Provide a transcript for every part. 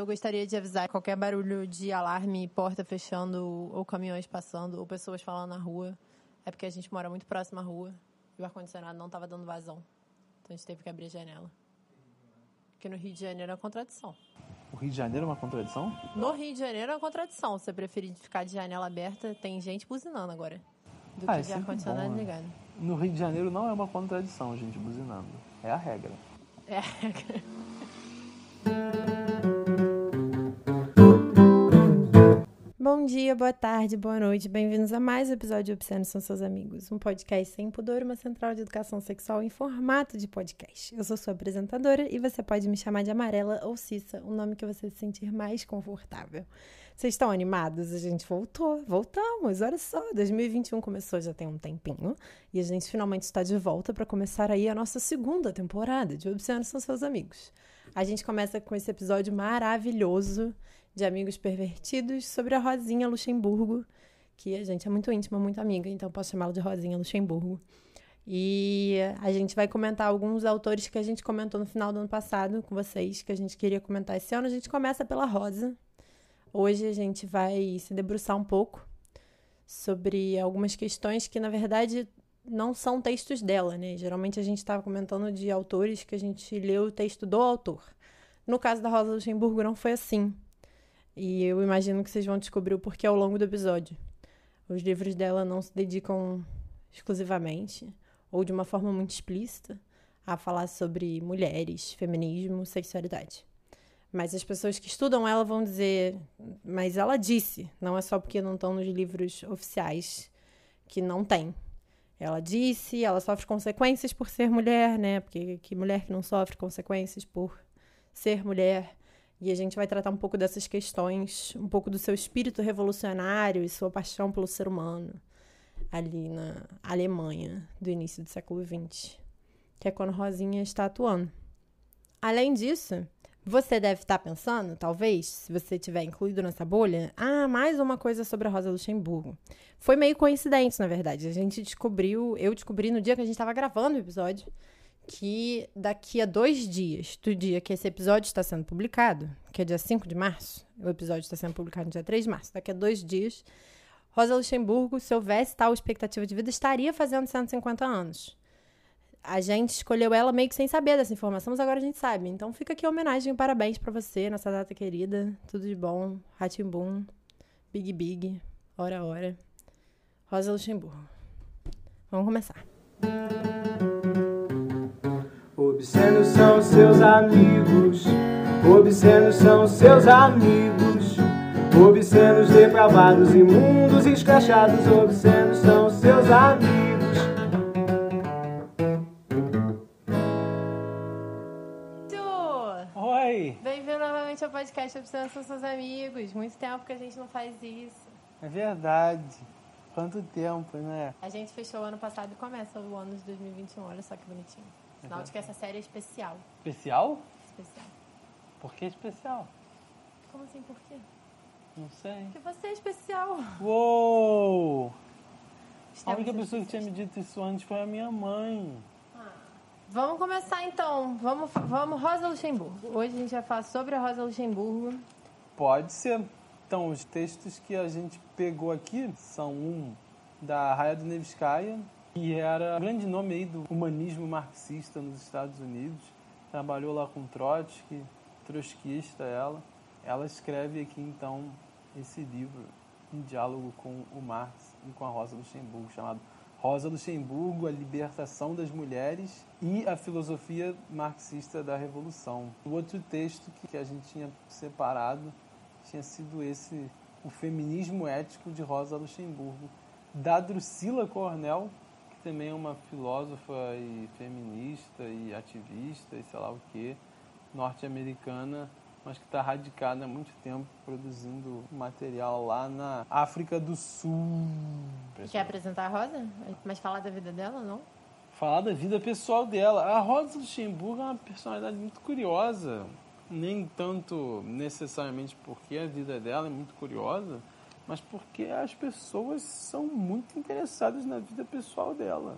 Eu gostaria de avisar qualquer barulho de alarme, porta fechando, ou caminhões passando, ou pessoas falando na rua. É porque a gente mora muito próximo à rua e o ar-condicionado não estava dando vazão. Então a gente teve que abrir a janela. Porque no Rio de Janeiro é uma contradição. O Rio de Janeiro é uma contradição? No Rio de Janeiro é uma contradição. Se você preferir ficar de janela aberta, tem gente buzinando agora. Do Ah, que é de ar-condicionado né? ligado. No Rio de Janeiro não é uma contradição, gente, buzinando. É a regra. É. Bom dia, boa tarde, boa noite. Bem-vindos a mais um episódio de Obscenos São Seus Amigos, um podcast sem pudor, uma central de educação sexual em formato de podcast. Eu sou sua apresentadora e você pode me chamar de Amarela ou Cissa, o nome que você se sentir mais confortável. Vocês estão animados? A gente voltou, voltamos, olha só. 2021 começou já tem um tempinho e a gente finalmente está de volta para começar aí a nossa segunda temporada de Obscenos São Seus Amigos. A gente começa com esse episódio maravilhoso de Amigos Pervertidos sobre a Rosinha Luxemburgo, que a gente é muito íntima, muito amiga, então posso chamá-la de Rosinha Luxemburgo. E a gente vai comentar alguns autores que a gente comentou no final do ano passado com vocês, que a gente queria comentar esse ano. A gente começa pela Rosa. Hoje a gente vai se debruçar um pouco sobre algumas questões que, na verdade, não são textos dela, né? Geralmente a gente estava comentando de autores que a gente leu o texto do autor. No caso da Rosa Luxemburgo, não foi assim. E eu imagino que vocês vão descobrir o porquê ao longo do episódio. Os livros dela não se dedicam exclusivamente, ou de uma forma muito explícita, a falar sobre mulheres, feminismo, sexualidade. Mas as pessoas que estudam ela vão dizer, mas ela disse, não é só porque não estão nos livros oficiais que não tem. Ela disse, ela sofre consequências por ser mulher, né? Porque que mulher que não sofre consequências por ser mulher. E a gente vai tratar um pouco dessas questões, um pouco do seu espírito revolucionário e sua paixão pelo ser humano, ali na Alemanha do início do século XX, que é quando Rosinha está atuando. Além disso, você deve estar pensando, talvez, se você tiver incluído nessa bolha, ah, mais uma coisa sobre a Rosa Luxemburgo. Foi meio coincidente, na verdade. A gente descobriu, eu descobri no dia que a gente estava gravando o episódio, que daqui a dois dias, do dia que esse episódio está sendo publicado, que é dia 5 de março, o episódio está sendo publicado no dia 3 de março, daqui a dois dias, Rosa Luxemburgo, se houvesse tal expectativa de vida, estaria fazendo 150 anos. A gente escolheu ela meio que sem saber dessa informação, mas agora a gente sabe. Então fica aqui a homenagem parabéns pra você nessa data querida. Tudo de bom. Ratimbum, Big Big, hora hora. Rosa Luxemburgo. Vamos começar. Obscenos são seus amigos, obscenos são seus amigos, obscenos depravados, imundos, escrachados, obscenos são seus amigos. Podcast Obsessão São Seus Amigos. Muito tempo que a gente não faz isso. É verdade. Quanto tempo, né? A gente fechou o ano passado e começa o ano de 2021. Olha só que bonitinho. Sinal de que essa série é especial. Especial? Especial. Por que especial? Como assim? Por quê? Não sei. Porque você é especial. Uou! A Estamos única pessoa que tinha me dito isso antes foi a minha mãe. Vamos começar então. Vamos, vamos, Rosa Luxemburgo. Hoje a gente vai falar sobre a Rosa Luxemburgo. Pode ser. Então, os textos que a gente pegou aqui são um da Raya Nevskaya, que era um grande nome aí do humanismo marxista nos Estados Unidos. Trabalhou lá com Trotsky, trotskista ela. Ela escreve aqui, então, esse livro em diálogo com o Marx e com a Rosa Luxemburgo, chamado Rosa Luxemburgo, a libertação das mulheres e a filosofia marxista da revolução. O outro texto que a gente tinha separado tinha sido esse, o feminismo ético de Rosa Luxemburgo, da Drusila Cornell, que também é uma filósofa e feminista e ativista e sei lá o que, norte-americana, mas que está radicada há muito tempo produzindo material lá na África do Sul. Quer apresentar a Rosa? Mas falar da vida dela, não? Falar da vida pessoal dela. A Rosa Luxemburgo é uma personalidade muito curiosa. Nem tanto necessariamente porque a vida dela é muito curiosa, mas porque as pessoas são muito interessadas na vida pessoal dela.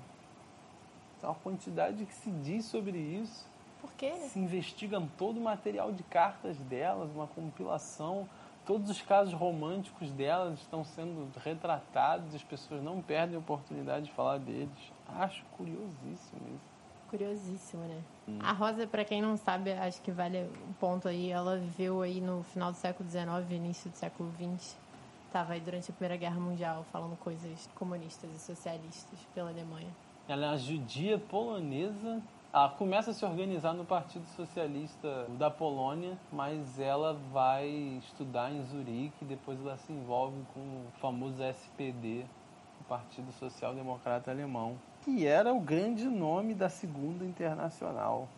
Então, a quantidade que se diz sobre isso Por quê? Se investigam todo o material de cartas delas, uma compilação. Todos os casos românticos delas estão sendo retratados, as pessoas não perdem a oportunidade de falar deles. Acho curiosíssimo isso. Curiosíssimo, né? A Rosa, pra quem não sabe, acho que vale um ponto aí. Ela viveu aí no final do século XIX, início do século XX. Tava aí durante a Primeira Guerra Mundial falando coisas comunistas e socialistas pela Alemanha. Ela é uma judia polonesa. Ela começa a se organizar no Partido Socialista da Polônia, mas ela vai estudar em Zurique. Depois ela se envolve com o famoso SPD, o Partido Social Democrata Alemão, que era o grande nome da Segunda Internacional.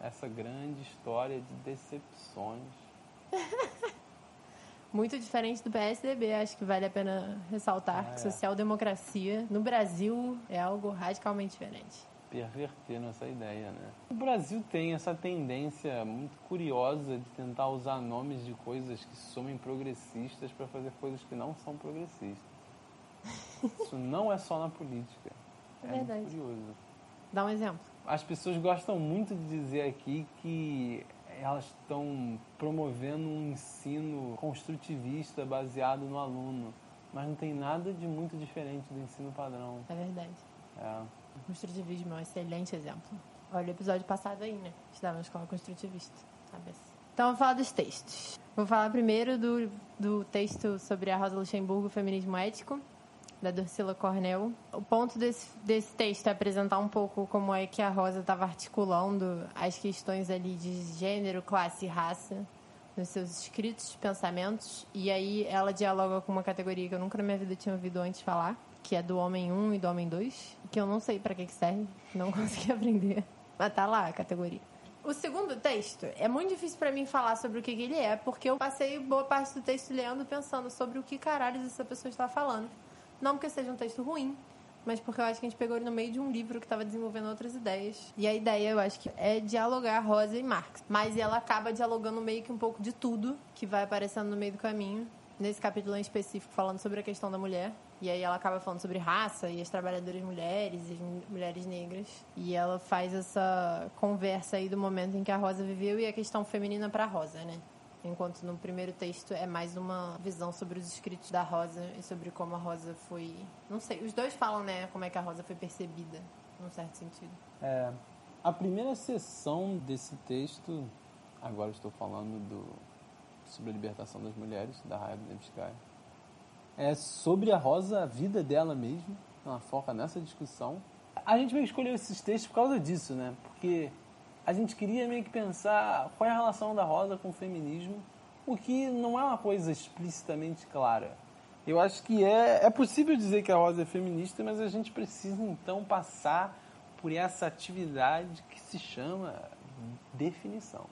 Essa grande história de decepções. Muito diferente do PSDB, acho que vale a pena ressaltar Ah, é. que social-democracia no Brasil é algo radicalmente diferente. Perverter nossa ideia, né? O Brasil tem essa tendência muito curiosa de tentar usar nomes de coisas que somem progressistas para fazer coisas que não são progressistas. Isso não é só na política. É muito verdade. curioso. Dá um exemplo. As pessoas gostam muito de dizer aqui que elas estão promovendo um ensino construtivista baseado no aluno, mas não tem nada de muito diferente do ensino padrão. É verdade. É. Construtivismo é um excelente exemplo. Olha o episódio passado aí, né? Estudava na escola construtivista. Sabe. Então, vou falar dos textos. Vou falar primeiro do, do texto sobre a Rosa Luxemburgo, Feminismo Ético, da Dorsila Cornell. O ponto desse, desse texto é apresentar um pouco como é que a Rosa estava articulando as questões ali de gênero, classe e raça nos seus escritos, pensamentos. E aí ela dialoga com uma categoria que eu nunca na minha vida tinha ouvido antes falar, que é do homem 1 e do homem 2, que eu não sei para que que serve, não consegui aprender. Mas tá lá a categoria. O segundo texto é muito difícil para mim falar sobre o que, que ele é, porque eu passei boa parte do texto lendo pensando sobre o que caralhos essa pessoa está falando. Não porque seja um texto ruim, mas porque eu acho que a gente pegou ele no meio de um livro que estava desenvolvendo outras ideias. E a ideia, eu acho que é dialogar Rosa e Marx. Mas ela acaba dialogando meio que um pouco de tudo que vai aparecendo no meio do caminho. Nesse capítulo em específico, falando sobre a questão da mulher. E aí ela acaba falando sobre raça e as trabalhadoras mulheres e as mu- mulheres negras. E ela faz essa conversa aí do momento em que a Rosa viveu e a questão feminina para Rosa, né? Enquanto no primeiro texto é mais uma visão sobre os escritos da Rosa e sobre como a Rosa foi. Não sei, os dois falam, né, como é que a Rosa foi percebida, num certo sentido. É, a primeira sessão desse texto, agora estou falando do, sobre a libertação das mulheres, da Raya Nevskaya, é sobre a Rosa, a vida dela mesmo, ela foca nessa discussão. A gente meio que escolheu esses textos por causa disso, né? Porque a gente queria meio que pensar qual é a relação da Rosa com o feminismo, o que não é uma coisa explicitamente clara. Eu acho que é, é possível dizer que a Rosa é feminista, mas a gente precisa então passar por essa atividade que se chama definição.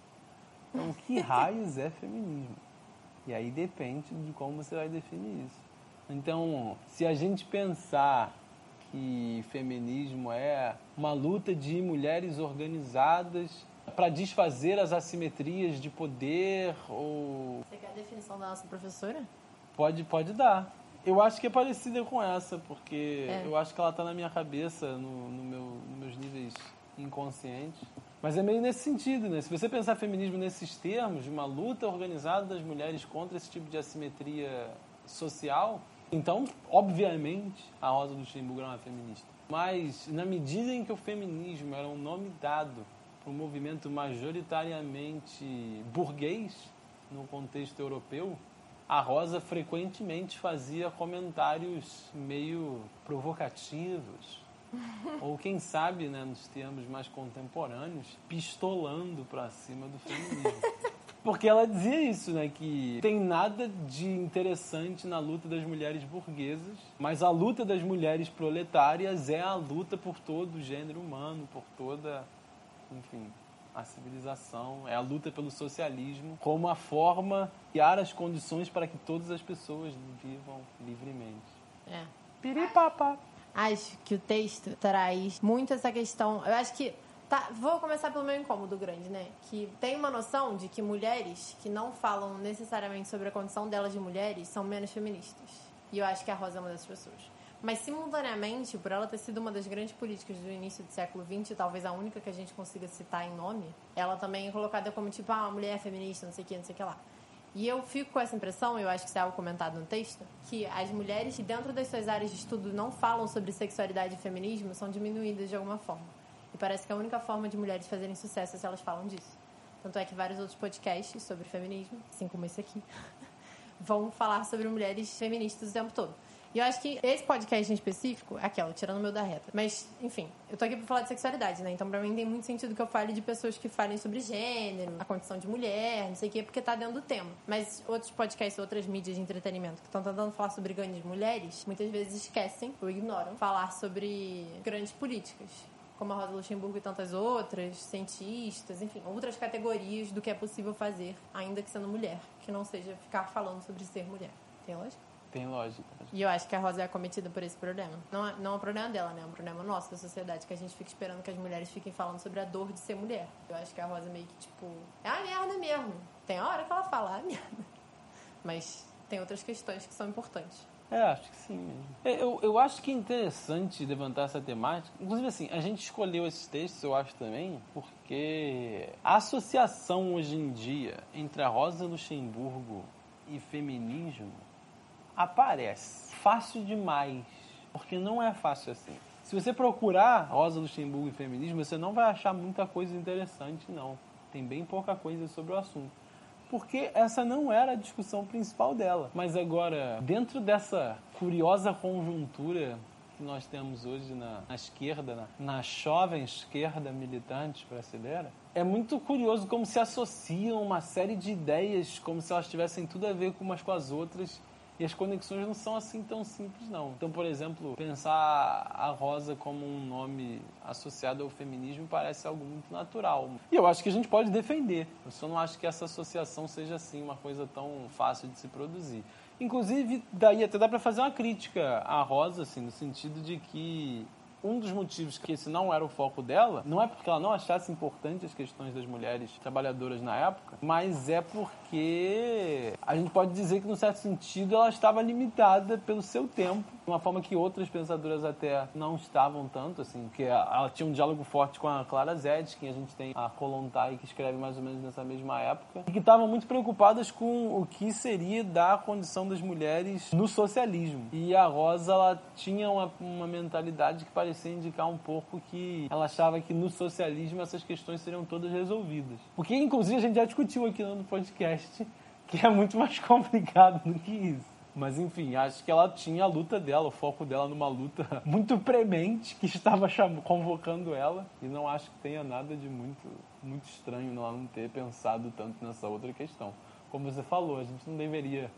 Então, que raios é feminismo? E aí depende de como você vai definir isso. Então, se a gente pensar que feminismo é uma luta de mulheres organizadas para desfazer as assimetrias de poder ou Você quer a definição da nossa professora? Pode, pode dar. Eu acho que é parecida com essa, porque É. eu acho que ela tá na minha cabeça, no, no meu, nos meus níveis inconscientes. Mas é meio nesse sentido, né? Se você pensar feminismo nesses termos, de uma luta organizada das mulheres contra esse tipo de assimetria social, então, obviamente, a Rosa Luxemburgo era uma feminista. Mas, na medida em que o feminismo era um nome dado para um movimento majoritariamente burguês, no contexto europeu, a Rosa frequentemente fazia comentários meio provocativos, ou quem sabe, né, nos termos mais contemporâneos, pistolando para cima do feminismo. Porque ela dizia isso, né, que tem nada de interessante na luta das mulheres burguesas, mas a luta das mulheres proletárias é a luta por todo o gênero humano, por toda, enfim, a civilização, é a luta pelo socialismo como a forma de criar as condições para que todas as pessoas vivam livremente. É. Piripapa. Acho que o texto traz muito essa questão. Eu acho que. Tá, vou começar pelo meu incômodo grande, né? Que tem uma noção de que mulheres que não falam necessariamente sobre a condição delas de mulheres são menos feministas. E eu acho que a Rosa é uma dessas pessoas. Mas, simultaneamente, por ela ter sido uma das grandes políticas do início do século XX, talvez a única que a gente consiga citar em nome, ela também é colocada como, tipo, ah, uma mulher feminista, não sei o que, não sei o que lá. E eu fico com essa impressão, eu acho que isso é algo comentado no texto, que as mulheres dentro das suas áreas de estudo não falam sobre sexualidade e feminismo, são diminuídas de alguma forma. Parece que a única forma de mulheres fazerem sucesso é se elas falam disso. Tanto é que vários outros podcasts sobre feminismo, assim como esse aqui, vão falar sobre mulheres feministas o tempo todo. E eu acho que esse podcast em específico, aquela, tirando o meu da reta. Mas, enfim, eu tô aqui pra falar de sexualidade, né? Então, pra mim, tem muito sentido que eu fale de pessoas que falem sobre gênero, a condição de mulher, não sei o quê, porque tá dentro do tema. Mas outros podcasts, outras mídias de entretenimento que estão tentando falar sobre grandes mulheres, muitas vezes esquecem ou ignoram falar sobre grandes políticas como a Rosa Luxemburgo e tantas outras, cientistas, enfim, outras categorias do que é possível fazer, ainda que sendo mulher, que não seja ficar falando sobre ser mulher. Tem lógica? Tem lógica. E eu acho que a Rosa é acometida por esse problema. Não é, não é um problema dela, né? É um problema nosso, da sociedade, que a gente fica esperando que as mulheres fiquem falando sobre a dor de ser mulher. Eu acho que a Rosa meio que, tipo, é a merda mesmo. Tem hora que ela fala, ah, merda. Mas tem outras questões que são importantes. É, acho que sim mesmo. É, eu, eu acho que é interessante levantar essa temática. Inclusive, assim, a gente escolheu esses textos, eu acho também, porque a associação hoje em dia entre a Rosa Luxemburgo e feminismo aparece fácil demais. Porque não é fácil assim. Se você procurar Rosa Luxemburgo e feminismo, você não vai achar muita coisa interessante, não. Tem bem pouca coisa sobre o assunto porque essa não era a discussão principal dela. Mas agora, dentro dessa curiosa conjuntura que nós temos hoje na, na esquerda, na, na, jovem esquerda militante brasileira, é muito curioso como se associam uma série de ideias como se elas tivessem tudo a ver umas com as outras e as conexões não são assim tão simples, não. Então, por exemplo, pensar a Rosa como um nome associado ao feminismo parece algo muito natural. E eu acho que a gente pode defender. Eu só não acho que essa associação seja assim uma coisa tão fácil de se produzir. Inclusive, daí até dá para fazer uma crítica à Rosa, assim, no sentido de que um dos motivos que esse não era o foco dela não é porque ela não achasse importante as questões das mulheres trabalhadoras na época, mas é porque a gente pode dizer que, num certo sentido, ela estava limitada pelo seu tempo, de uma forma que outras pensadoras até não estavam tanto, assim, porque ela tinha um diálogo forte com a Clara Zetkin, a gente tem a Kolontai, que escreve mais ou menos nessa mesma época, e que estavam muito preocupadas com o que seria da condição das mulheres no socialismo. E a Rosa, ela tinha uma, uma mentalidade que parecia parecia indicar um pouco que ela achava que no socialismo essas questões seriam todas resolvidas. Porque, inclusive, a gente já discutiu aqui no podcast que é muito mais complicado do que isso. Mas enfim, acho que ela tinha a luta dela, o foco dela numa luta muito premente que estava convocando ela. E não acho que tenha nada de muito, muito estranho ela não ter pensado tanto nessa outra questão. Como você falou, a gente não deveria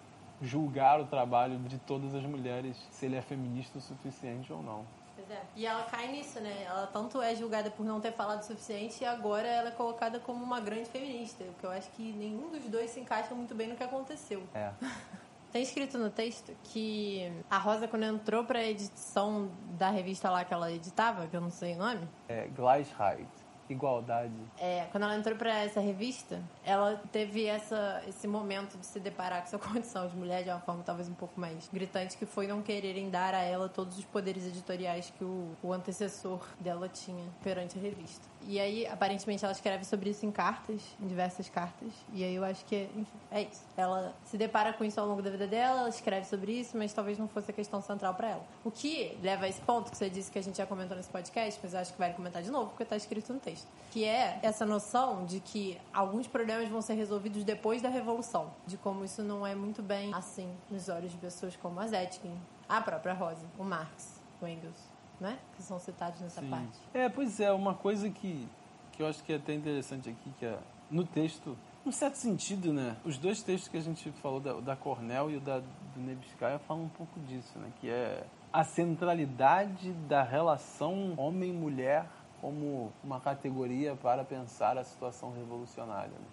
julgar o trabalho de todas as mulheres se ele é feminista o suficiente ou não é. E ela cai nisso, né? Ela tanto é julgada por não ter falado o suficiente e agora ela é colocada como uma grande feminista. O que eu acho que nenhum dos dois se encaixa muito bem no que aconteceu. É. Tem escrito no texto que a Rosa, quando entrou pra edição da revista lá que ela editava, que eu não sei o nome. É, Gleichheit igualdade. É, quando ela entrou para essa revista, ela teve essa, esse momento de se deparar com sua condição de mulher de uma forma talvez um pouco mais gritante, que foi não quererem dar a ela todos os poderes editoriais que o, o antecessor dela tinha perante a revista. E aí, aparentemente, ela escreve sobre isso em cartas, em diversas cartas. E aí eu acho que, enfim, é isso. Ela se depara com isso ao longo da vida dela, ela escreve sobre isso, mas talvez não fosse a questão central para ela. O que leva a esse ponto que você disse que a gente já comentou nesse podcast, mas eu acho que vale comentar de novo, porque está escrito no texto. Que é essa noção de que alguns problemas vão ser resolvidos depois da revolução. De como isso não é muito bem assim nos olhos de pessoas como a Zetkin, a própria Rosa, o Marx, o Engels né? Que são citados nessa Sim. parte. É, pois é, uma coisa que, que eu acho que é até interessante aqui, que é no texto, num certo sentido, né? Os dois textos que a gente falou, da, da Cornell e o da, do Nebskaya, falam um pouco disso, né? Que é a centralidade da relação homem-mulher como uma categoria para pensar a situação revolucionária. Né?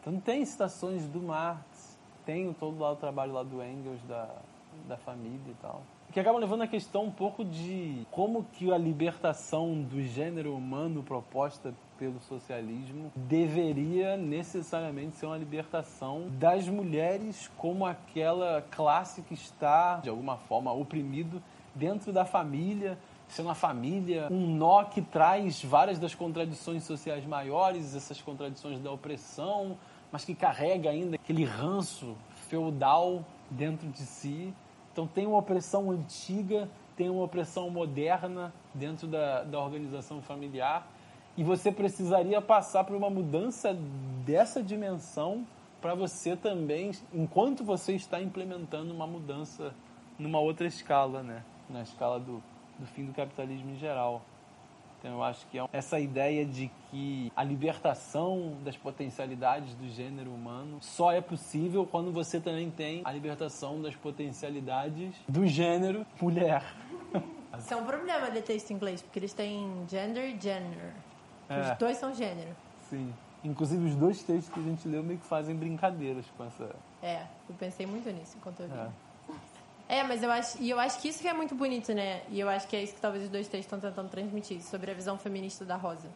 Então tem citações do Marx, tem todo lá o trabalho lá do Engels, da, da família e tal que acaba levando a questão um pouco de como que a libertação do gênero humano proposta pelo socialismo deveria necessariamente ser uma libertação das mulheres como aquela classe que está, de alguma forma, oprimido dentro da família, sendo a família um nó que traz várias das contradições sociais maiores, essas contradições da opressão, mas que carrega ainda aquele ranço feudal dentro de si. Então tem uma opressão antiga, tem uma opressão moderna dentro da, da organização familiar e você precisaria passar por uma mudança dessa dimensão para você também, enquanto você está implementando uma mudança numa outra escala, né? Na escala do, do fim do capitalismo em geral. Então eu acho que é essa ideia de que a libertação das potencialidades do gênero humano só é possível quando você também tem a libertação das potencialidades do gênero mulher. Isso é um problema de texto em inglês, porque eles têm gender e gender. É. Os dois são gênero. Sim. Inclusive os dois textos que a gente leu meio que fazem brincadeiras com essa. É, eu pensei muito nisso enquanto eu vi. É. É, mas eu acho, e eu acho que isso que é muito bonito, né? E eu acho que é isso que talvez os dois textos estão tentando transmitir sobre a visão feminista da Rosa.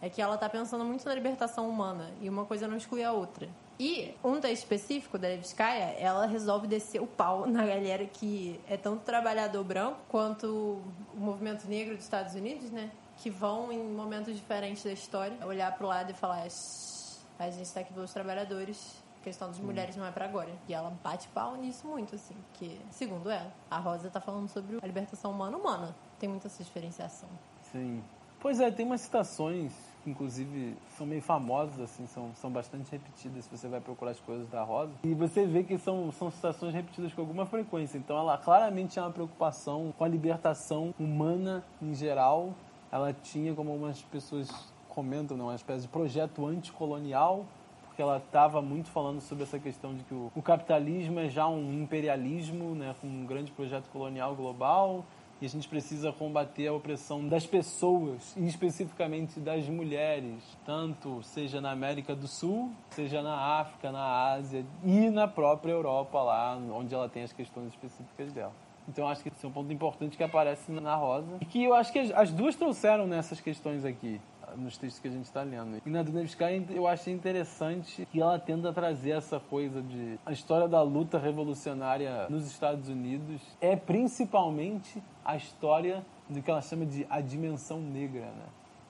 É que ela está pensando muito na libertação humana e uma coisa não exclui a outra. E um texto específico da Levskaya, ela resolve descer o pau na galera que é tanto trabalhador branco quanto o movimento negro dos Estados Unidos, né? Que vão em momentos diferentes da história olhar para o lado e falar: "Shh, a gente está aqui pelos trabalhadores, questão das mulheres não é para agora. E ela bate pau nisso muito, assim, porque, segundo ela, a Rosa tá falando sobre a libertação humana humana. Tem muita essa diferenciação. Sim. Pois é, tem umas citações que, inclusive, são meio famosas, assim, são, são bastante repetidas se você vai procurar as coisas da Rosa. E você vê que são, são citações repetidas com alguma frequência. Então, ela claramente tinha uma preocupação com a libertação humana em geral. Ela tinha, como algumas pessoas comentam, né, uma espécie de projeto anticolonial porque ela estava muito falando sobre essa questão de que o, o, capitalismo é já um imperialismo, né, com um grande projeto colonial global, e a gente precisa combater a opressão das pessoas, e especificamente das mulheres, tanto seja na América do Sul, seja na África, na Ásia e na própria Europa, lá onde ela tem as questões específicas dela. Então acho que esse é um ponto importante que aparece na Rosa. E que eu acho que as duas trouxeram nessas questões aqui nos textos que a gente está lendo. E na Dunevskaya eu achei interessante que ela tenta trazer essa coisa de a história da luta revolucionária nos Estados Unidos é principalmente a história do que ela chama de a dimensão negra, né?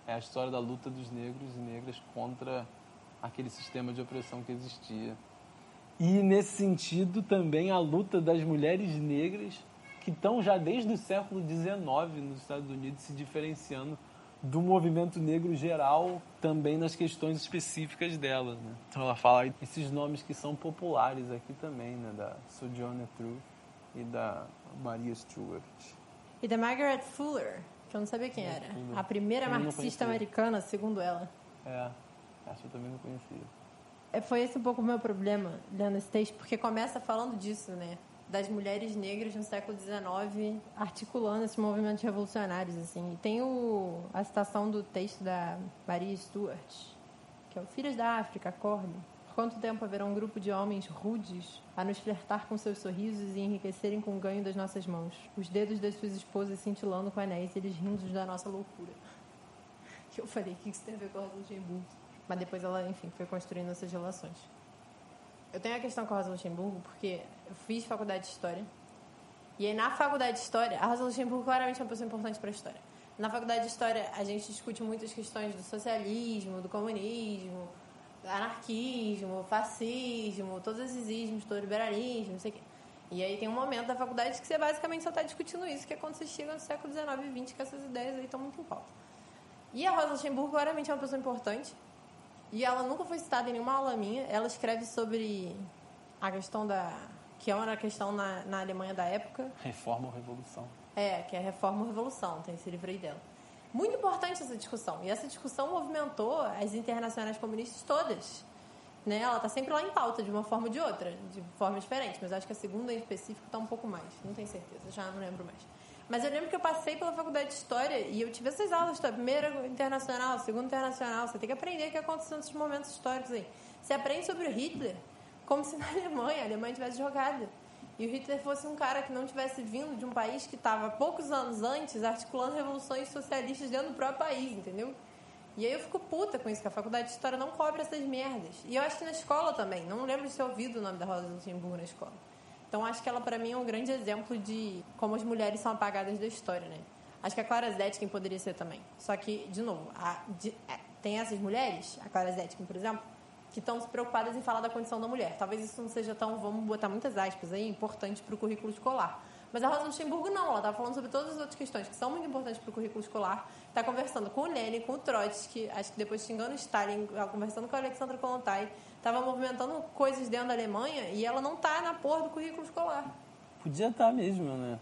É a história da luta dos negros e negras contra aquele sistema de opressão que existia. E nesse sentido também a luta das mulheres negras que estão já desde o século XIX nos Estados Unidos se diferenciando do movimento negro geral também nas questões específicas dela. Né? Então ela fala esses nomes que são populares aqui também, né? da Sojourner Truth e da Maria Stewart. E da Margaret Fuller, que eu não sabia quem era. A primeira marxista americana, segundo ela. É, que eu também não conhecia. É, Foi esse um pouco o meu problema lendo esse texto, porque começa falando disso, né? Das mulheres negras no século XIX articulando esses movimentos revolucionários, assim. E tem o, a citação do texto da Maria Stuart, que é o Filhas da África, acorde. Por quanto tempo haverá um grupo de homens rudes a nos flertar com seus sorrisos e enriquecerem com o ganho das nossas mãos, os dedos das suas esposas cintilando com anéis eles rindo da nossa loucura. Que eu falei, o que isso tem a ver com a Rosa Luxemburgo? Mas depois ela, enfim, foi construindo essas relações. Eu tenho a questão com a Rosa Luxemburgo porque eu fiz faculdade de História. E aí, na faculdade de História, a Rosa Luxemburgo claramente é uma pessoa importante para a História. Na faculdade de História, a gente discute muitas questões do socialismo, do comunismo, do anarquismo, fascismo, todos esses ismos, todo liberalismo, não sei o quê. E aí tem um momento da faculdade que você basicamente só está discutindo isso, que é quando você chega no século XIX e XX, que essas ideias aí estão muito em pauta. E a Rosa Luxemburgo claramente é uma pessoa importante. E ela nunca foi citada em nenhuma aula minha. Ela escreve sobre a questão da. que é uma questão na, na Alemanha da época. Reforma ou revolução? É, que é Reforma ou Revolução, tem esse livro aí dela. Muito importante essa discussão. E essa discussão movimentou as internacionais comunistas todas. Né? Ela está sempre lá em pauta, de uma forma ou de outra, de forma diferente. Mas acho que a segunda em específico está um pouco mais. Não tenho certeza, já não lembro mais. Mas eu lembro que eu passei pela faculdade de História e eu tive essas aulas história. Primeira internacional, segunda internacional. Você tem que aprender o que aconteceu nesses momentos históricos aí. Você aprende sobre o Hitler como se na Alemanha a Alemanha tivesse jogado. E o Hitler fosse um cara que não tivesse vindo de um país que estava poucos anos antes articulando revoluções socialistas dentro do próprio país, entendeu? E aí eu fico puta com isso, que a faculdade de História não cobre essas merdas. E eu acho que na escola também. Não lembro de ter ouvido o nome da Rosa Luxemburgo na escola. Então acho que ela para mim é um grande exemplo de como as mulheres são apagadas da história, né? Acho que a Clara Zetkin poderia ser também. Só que, de novo, a, de, é, tem essas mulheres, a Clara Zetkin, por exemplo, que estão preocupadas em falar da condição da mulher. Talvez isso não seja tão, vamos botar muitas aspas aí, importante para o currículo escolar. Mas a Rosa Luxemburgo não, ela estava falando sobre todas as outras questões que são muito importantes para o currículo escolar. Está conversando com o Lenin, com o Trotsky, acho que depois xingando o Stalin, conversando com a Alexandra Kollontai. Estava movimentando coisas dentro da Alemanha e ela não está na porra do currículo escolar. Podia estar tá mesmo, né?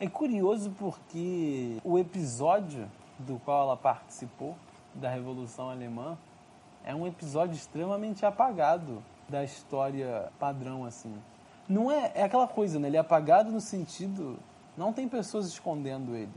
É curioso porque o episódio do qual ela participou, da Revolução Alemã, é um episódio extremamente apagado da história padrão, assim. Não é, é aquela coisa, né? Ele é apagado no sentido. Não tem pessoas escondendo ele.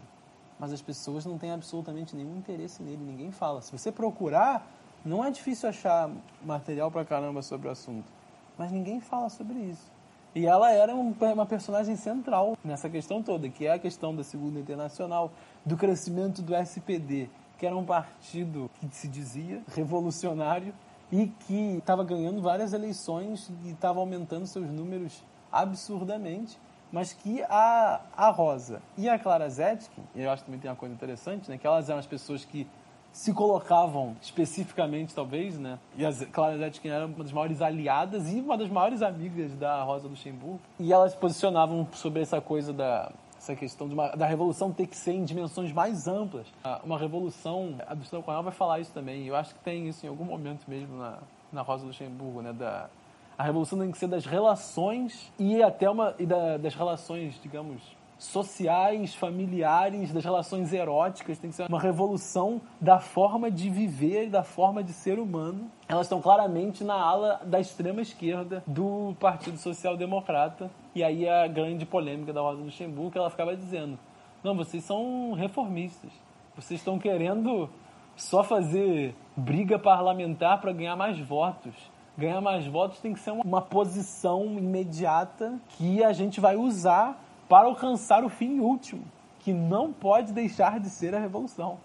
Mas as pessoas não têm absolutamente nenhum interesse nele, ninguém fala. Se você procurar, não é difícil achar material pra caramba sobre o assunto. Mas ninguém fala sobre isso. E ela era uma personagem central nessa questão toda, que é a questão da Segunda Internacional, do crescimento do SPD, que era um partido que se dizia revolucionário e que estava ganhando várias eleições e estava aumentando seus números absurdamente, mas que a, a Rosa e a Clara Zetkin, eu acho que também tem uma coisa interessante, né, que elas eram as pessoas que se colocavam especificamente, talvez, né? E a Clara Zetkin era uma das maiores aliadas e uma das maiores amigas da Rosa Luxemburgo. E elas se posicionavam sobre essa coisa da essa questão uma, da revolução ter que ser em dimensões mais amplas. Uma revolução, a do Coronel vai falar isso também, eu acho que tem isso em algum momento mesmo na, na Rosa Luxemburgo, né, da, a revolução tem que ser das relações e até uma e da, das relações, digamos, sociais, familiares, das relações eróticas, tem que ser uma revolução da forma de viver, da forma de ser humano. Elas estão claramente na ala da extrema esquerda do Partido Social Democrata. E aí a grande polêmica da Rosa Luxemburgo, ela ficava dizendo: "Não, vocês são reformistas. Vocês estão querendo só fazer briga parlamentar para ganhar mais votos." ganhar mais votos tem que ser uma posição imediata que a gente vai usar para alcançar o fim último, que não pode deixar de ser a revolução.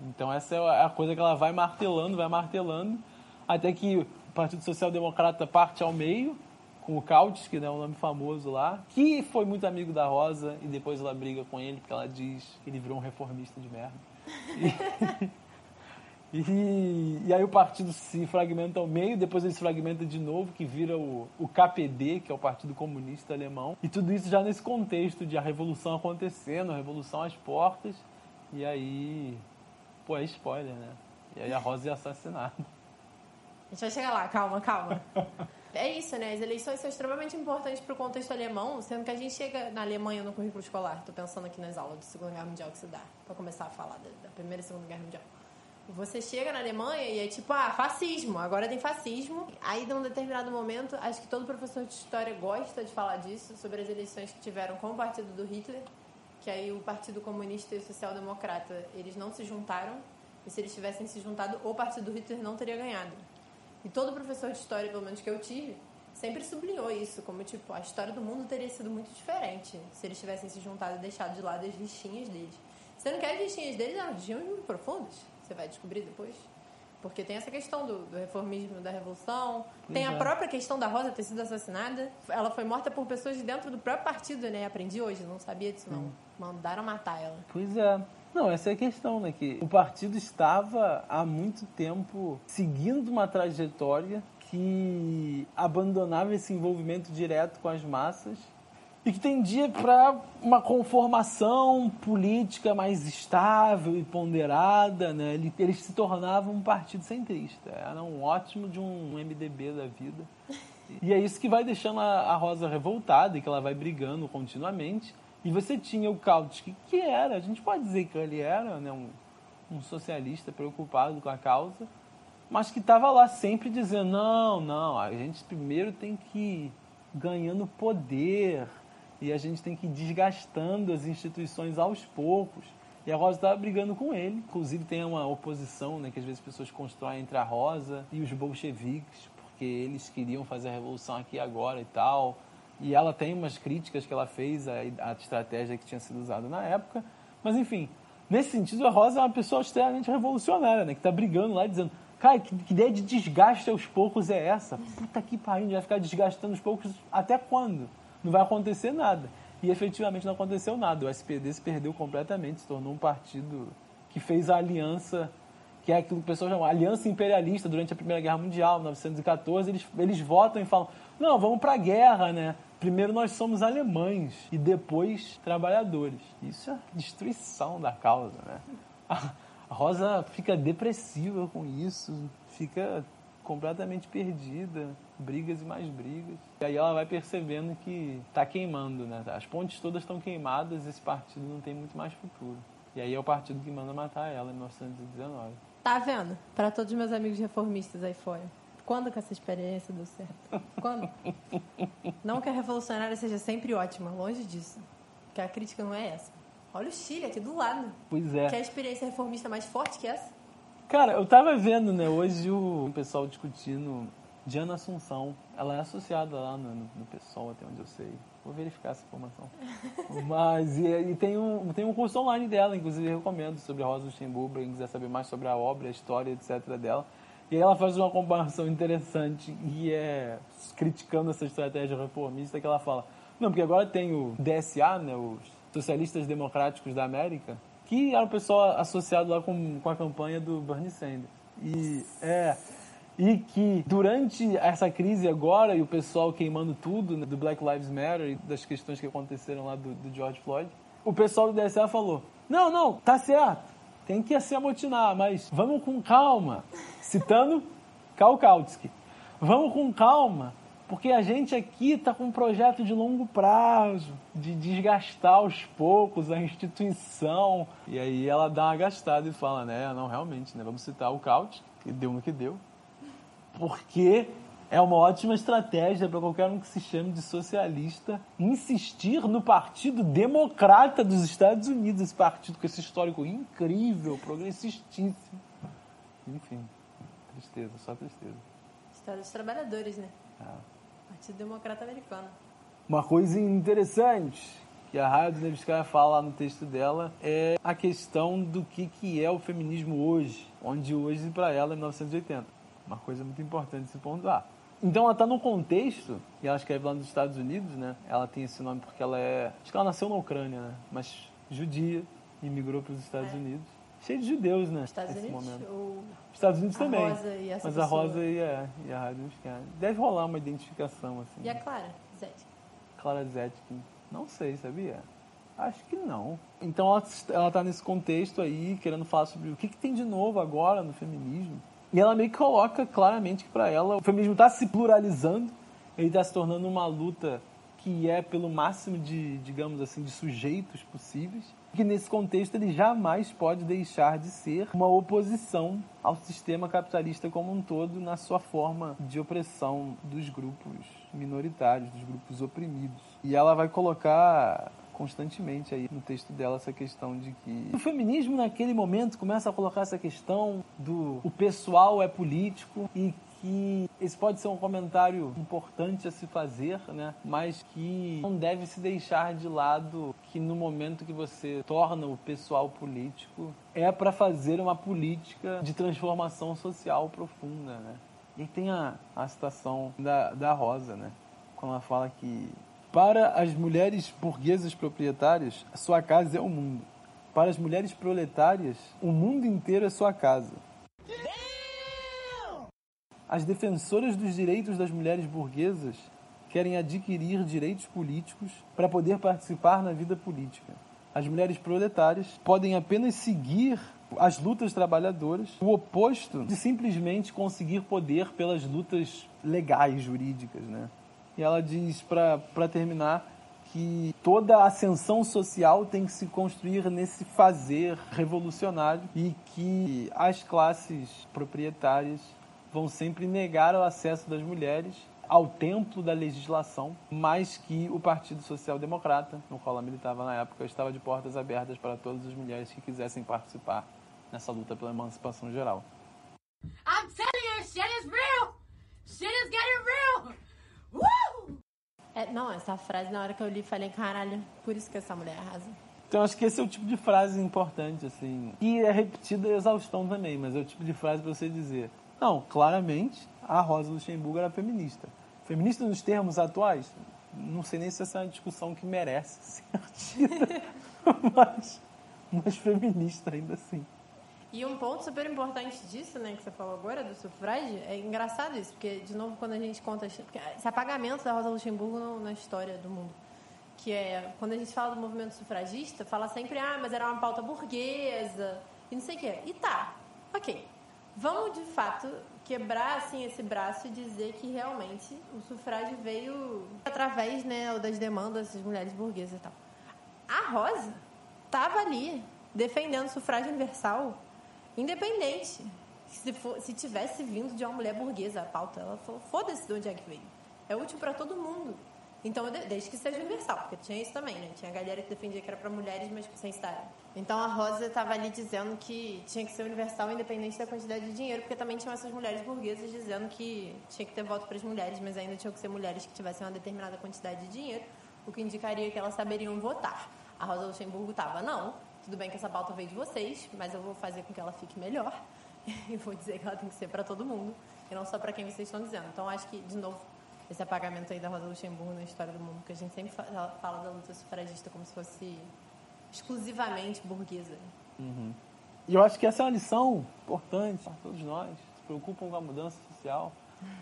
Então essa é a coisa que ela vai martelando, vai martelando, até que o Partido Social Democrata parte ao meio, com o Kautsky, né, o nome famoso lá, que foi muito amigo da Rosa, e depois ela briga com ele, porque ela diz que ele virou um reformista de merda. E... E, e, aí o partido se fragmenta ao meio, depois ele se fragmenta de novo, que vira o, o KPD, que é o Partido Comunista Alemão. E tudo isso já nesse contexto de a revolução acontecendo, a revolução às portas. E aí. Pô, é spoiler, né? E aí a Rosa é assassinada. A gente vai chegar lá, calma, calma. É isso, né? As eleições são extremamente importantes para o contexto alemão, sendo que a gente chega na Alemanha no currículo escolar. Estou pensando aqui nas aulas da Segunda Guerra Mundial que se dá, para começar a falar da Primeira e Segunda Guerra Mundial. Você chega na Alemanha e é tipo, ah, fascismo, agora tem fascismo. Aí, num determinado momento, acho que todo professor de história gosta de falar disso, sobre as eleições que tiveram com o partido do Hitler, que aí o Partido Comunista e o Social Democrata, eles não se juntaram, e se eles tivessem se juntado, o partido do Hitler não teria ganhado. E todo professor de história, pelo menos que eu tive, sempre sublinhou isso, como tipo, a história do mundo teria sido muito diferente se eles tivessem se juntado e deixado de lado as rixinhas deles. Sendo que as rixinhas deles eram rixinhas muito profundas você vai descobrir depois. Porque tem essa questão do, do reformismo da Revolução, tem a própria questão da Rosa ter sido assassinada. Ela foi morta por pessoas de dentro do próprio partido, né? Aprendi hoje, não sabia disso não. Hum. Mandaram matar ela. Pois é. Não, essa é a questão, né? Que o partido estava há muito tempo seguindo uma trajetória que abandonava esse envolvimento direto com as massas e que tendia para uma conformação política mais estável e ponderada, né? Eles se tornavam um partido centrista, era um ótimo de um MDB da vida. E é isso que vai deixando a Rosa revoltada e que ela vai brigando continuamente. E você tinha o Kautsky, que era, a gente pode dizer que ele era né, um, um socialista preocupado com a causa, mas que estava lá sempre dizendo: não, não, a gente primeiro tem que ir ganhando poder, e a gente tem que ir desgastando as instituições aos poucos. E a Rosa estava brigando com ele. Inclusive tem uma oposição, né, que às vezes as pessoas constroem entre a Rosa e os bolcheviques, porque eles queriam fazer a revolução aqui agora e tal. E ela tem umas críticas que ela fez à, à estratégia que tinha sido usada na época. Mas enfim, nesse sentido, a Rosa é uma pessoa extremamente revolucionária, né, que está brigando lá dizendo Cara, que, que ideia de desgaste aos poucos é essa? Puta que pariu, vai ficar desgastando aos poucos até quando? Não vai acontecer nada. E efetivamente não aconteceu nada. O SPD se perdeu completamente, se tornou um partido que fez a aliança, que é aquilo que o pessoal chama aliança imperialista durante a Primeira Guerra Mundial, 1914. Eles, eles votam e falam: não, vamos para a guerra, né? Primeiro nós somos alemães e depois trabalhadores. Isso é destruição da causa, né? A Rosa fica depressiva com isso, fica completamente perdida, brigas e mais brigas. E aí ela vai percebendo que está queimando, né? As pontes todas estão queimadas, esse partido não tem muito mais futuro. E aí é o partido que manda matar ela em 1919. Tá vendo? Para todos os meus amigos reformistas aí fora. Quando que essa experiência deu certo? Quando? Não que a revolucionária seja sempre ótima, longe disso. Que a crítica não é essa. Olha o Chile aqui do lado. Pois é. Quer experiência reformista mais forte que essa? Cara, eu tava vendo, né, hoje o pessoal discutindo Diana Assunção. Ela é associada lá no, no, no PSOL, até onde eu sei. Vou verificar essa informação. Mas, e, e, tem, um, tem um curso online dela, inclusive recomendo, sobre a Rosa Luxemburgo, quem quiser saber mais sobre a obra, a história, etc. dela. E ela faz uma comparação interessante e é criticando essa estratégia reformista que ela fala, não, porque agora tem o DSA, né, os Socialistas Democráticos da América, que era o pessoal associado lá com, com a campanha do Bernie Sanders. E é e que durante essa crise agora e o pessoal queimando tudo né, do Black Lives Matter e das questões que aconteceram lá do, do George Floyd, o pessoal do DSA falou: não, não, tá certo, tem que se amotinar, mas vamos com calma. Citando Kautsky. Vamos com calma, porque a gente aqui está com um projeto de longo prazo, de desgastar aos poucos a instituição. E aí ela dá uma gastada e fala, né, não, realmente, né, vamos citar o Kautsky, que deu no que deu. Porque é uma ótima estratégia para qualquer um que se chame de socialista insistir no Partido Democrata dos Estados Unidos, esse partido com esse histórico incrível, progressistíssimo. Enfim, tristeza, só tristeza. História dos trabalhadores, né? É. Partido Democrata Americano. Uma coisa interessante que a Raia Nevskaya fala lá no texto dela é a questão do que, que é o feminismo hoje, onde hoje para ela é 1980. Uma coisa muito importante se pontuar. Então ela está num contexto, e ela escreve lá nos Estados Unidos, né? Ela tem esse nome porque ela é. Acho que ela nasceu na Ucrânia, né? Mas judia e migrou para os Estados é. Unidos. Cheio de judeus, né? Estados Unidos? Ou... Estados Unidos a também. Rosa e essa Mas pessoa. a Rosa e a, e a Rádio Deve rolar uma identificação, assim. E a Clara Zetkin? Clara Zetkin. Não sei, sabia? Acho que não. Então ela, ela tá nesse contexto aí, querendo falar sobre o que, que tem de novo agora no feminismo. E ela meio que coloca claramente que para ela o feminismo está se pluralizando, ele está se tornando uma luta que é pelo máximo de, digamos assim, de sujeitos possíveis que nesse contexto ele jamais pode deixar de ser uma oposição ao sistema capitalista como um todo na sua forma de opressão dos grupos minoritários, dos grupos oprimidos. E ela vai colocar constantemente aí no texto dela essa questão de que o feminismo naquele momento começa a colocar essa questão do o pessoal é político e que esse pode ser um comentário importante a se fazer, né? Mas que não deve se deixar de lado que no momento que você torna o pessoal político é para fazer uma política de transformação social profunda, né? E tem a, a citação da, da Rosa, né? Quando ela fala que para as mulheres burguesas proprietárias, sua casa é o mundo. Para as mulheres proletárias, o mundo inteiro é sua casa. As defensoras dos direitos das mulheres burguesas querem adquirir direitos políticos para poder participar na vida política. As mulheres proletárias podem apenas seguir as lutas trabalhadoras, o oposto de simplesmente conseguir poder pelas lutas legais, jurídicas. Né? E ela diz, para terminar, que toda ascensão social tem que se construir nesse fazer revolucionário e que as classes proprietárias vão sempre negar o acesso das mulheres ao templo da legislação, mas que o Partido Social Democrata, no qual ela militava na época, estava de portas abertas para todas as mulheres que quisessem participar nessa luta pela emancipação geral. I'm telling you, shit is real! Shit is getting! É, não, essa frase na hora que eu li, falei, caralho, por isso que essa mulher arrasa. Então acho que esse é o tipo de frase importante, assim. E é repetida exaustão também, mas é o tipo de frase para você dizer Não, claramente a Rosa Luxemburgo era feminista. Feminista nos termos atuais? Não sei nem se essa é uma discussão que merece ser tida, mas, mas feminista ainda assim. E um ponto super importante disso, né, que você falou agora, do sufrágio, é engraçado isso, porque, de novo, quando a gente conta esse apagamento da Rosa Luxemburgo na história do mundo, que é, quando a gente fala do movimento sufragista, fala sempre, ah, mas era uma pauta burguesa, e não sei o quê. E tá, ok. Vamos, de fato, quebrar, assim, esse braço e dizer que, realmente, o sufrágio veio através, né, das demandas das mulheres burguesas e tal. A Rosa estava ali, defendendo o sufrágio universal Independente. Se, for, se tivesse vindo de uma mulher burguesa a pauta, ela falou: foda-se de onde é que veio. É útil para todo mundo. Então, desde que seja universal, porque tinha isso também, né? Tinha a galera que defendia que era para mulheres, mas sem estar. Então, a Rosa estava ali dizendo que tinha que ser universal, independente da quantidade de dinheiro, porque também tinham essas mulheres burguesas dizendo que tinha que ter voto para as mulheres, mas ainda tinham que ser mulheres que tivessem uma determinada quantidade de dinheiro, o que indicaria que elas saberiam votar. A Rosa Luxemburgo estava, não, tudo bem que essa pauta veio de vocês, mas eu vou fazer com que ela fique melhor. e vou dizer que ela tem que ser para todo mundo, e não só para quem vocês estão dizendo. Então, acho que, de novo, esse apagamento aí da Rosa Luxemburgo na história do mundo, que a gente sempre fala da luta sufragista como se fosse exclusivamente burguesa. Uhum. E eu acho que essa é uma lição importante para todos nós, que se preocupam com a mudança social,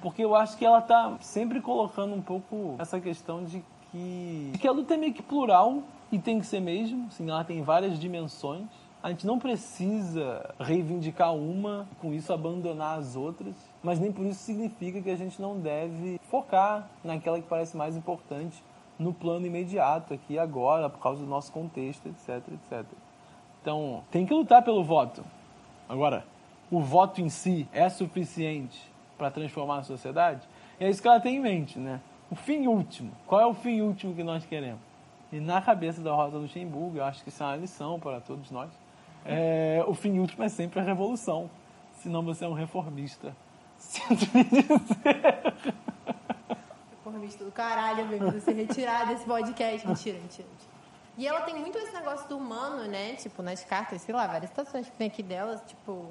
porque eu acho que ela está sempre colocando um pouco essa questão de que, a luta é meio que plural e tem que ser mesmo, assim, ela tem várias dimensões. A gente não precisa reivindicar uma com isso abandonar as outras, mas nem por isso significa que a gente não deve focar naquela que parece mais importante no plano imediato, aqui agora, por causa do nosso contexto, etc, etc. Então, tem que lutar pelo voto. Agora, o voto em si é suficiente para transformar a sociedade? É isso que ela tem em mente, né? O fim último. Qual é o fim último que nós queremos? E na cabeça da Rosa Luxemburgo, eu acho que isso é uma lição para todos nós, é, o fim último é sempre a revolução. Senão você é um reformista. Sinto me dizer. Reformista do caralho, mesmo, se retirar desse podcast. Mentira, mentira, mentira. E ela tem muito esse negócio do humano, né? Tipo, nas cartas, sei lá, várias citações que tem aqui delas, tipo,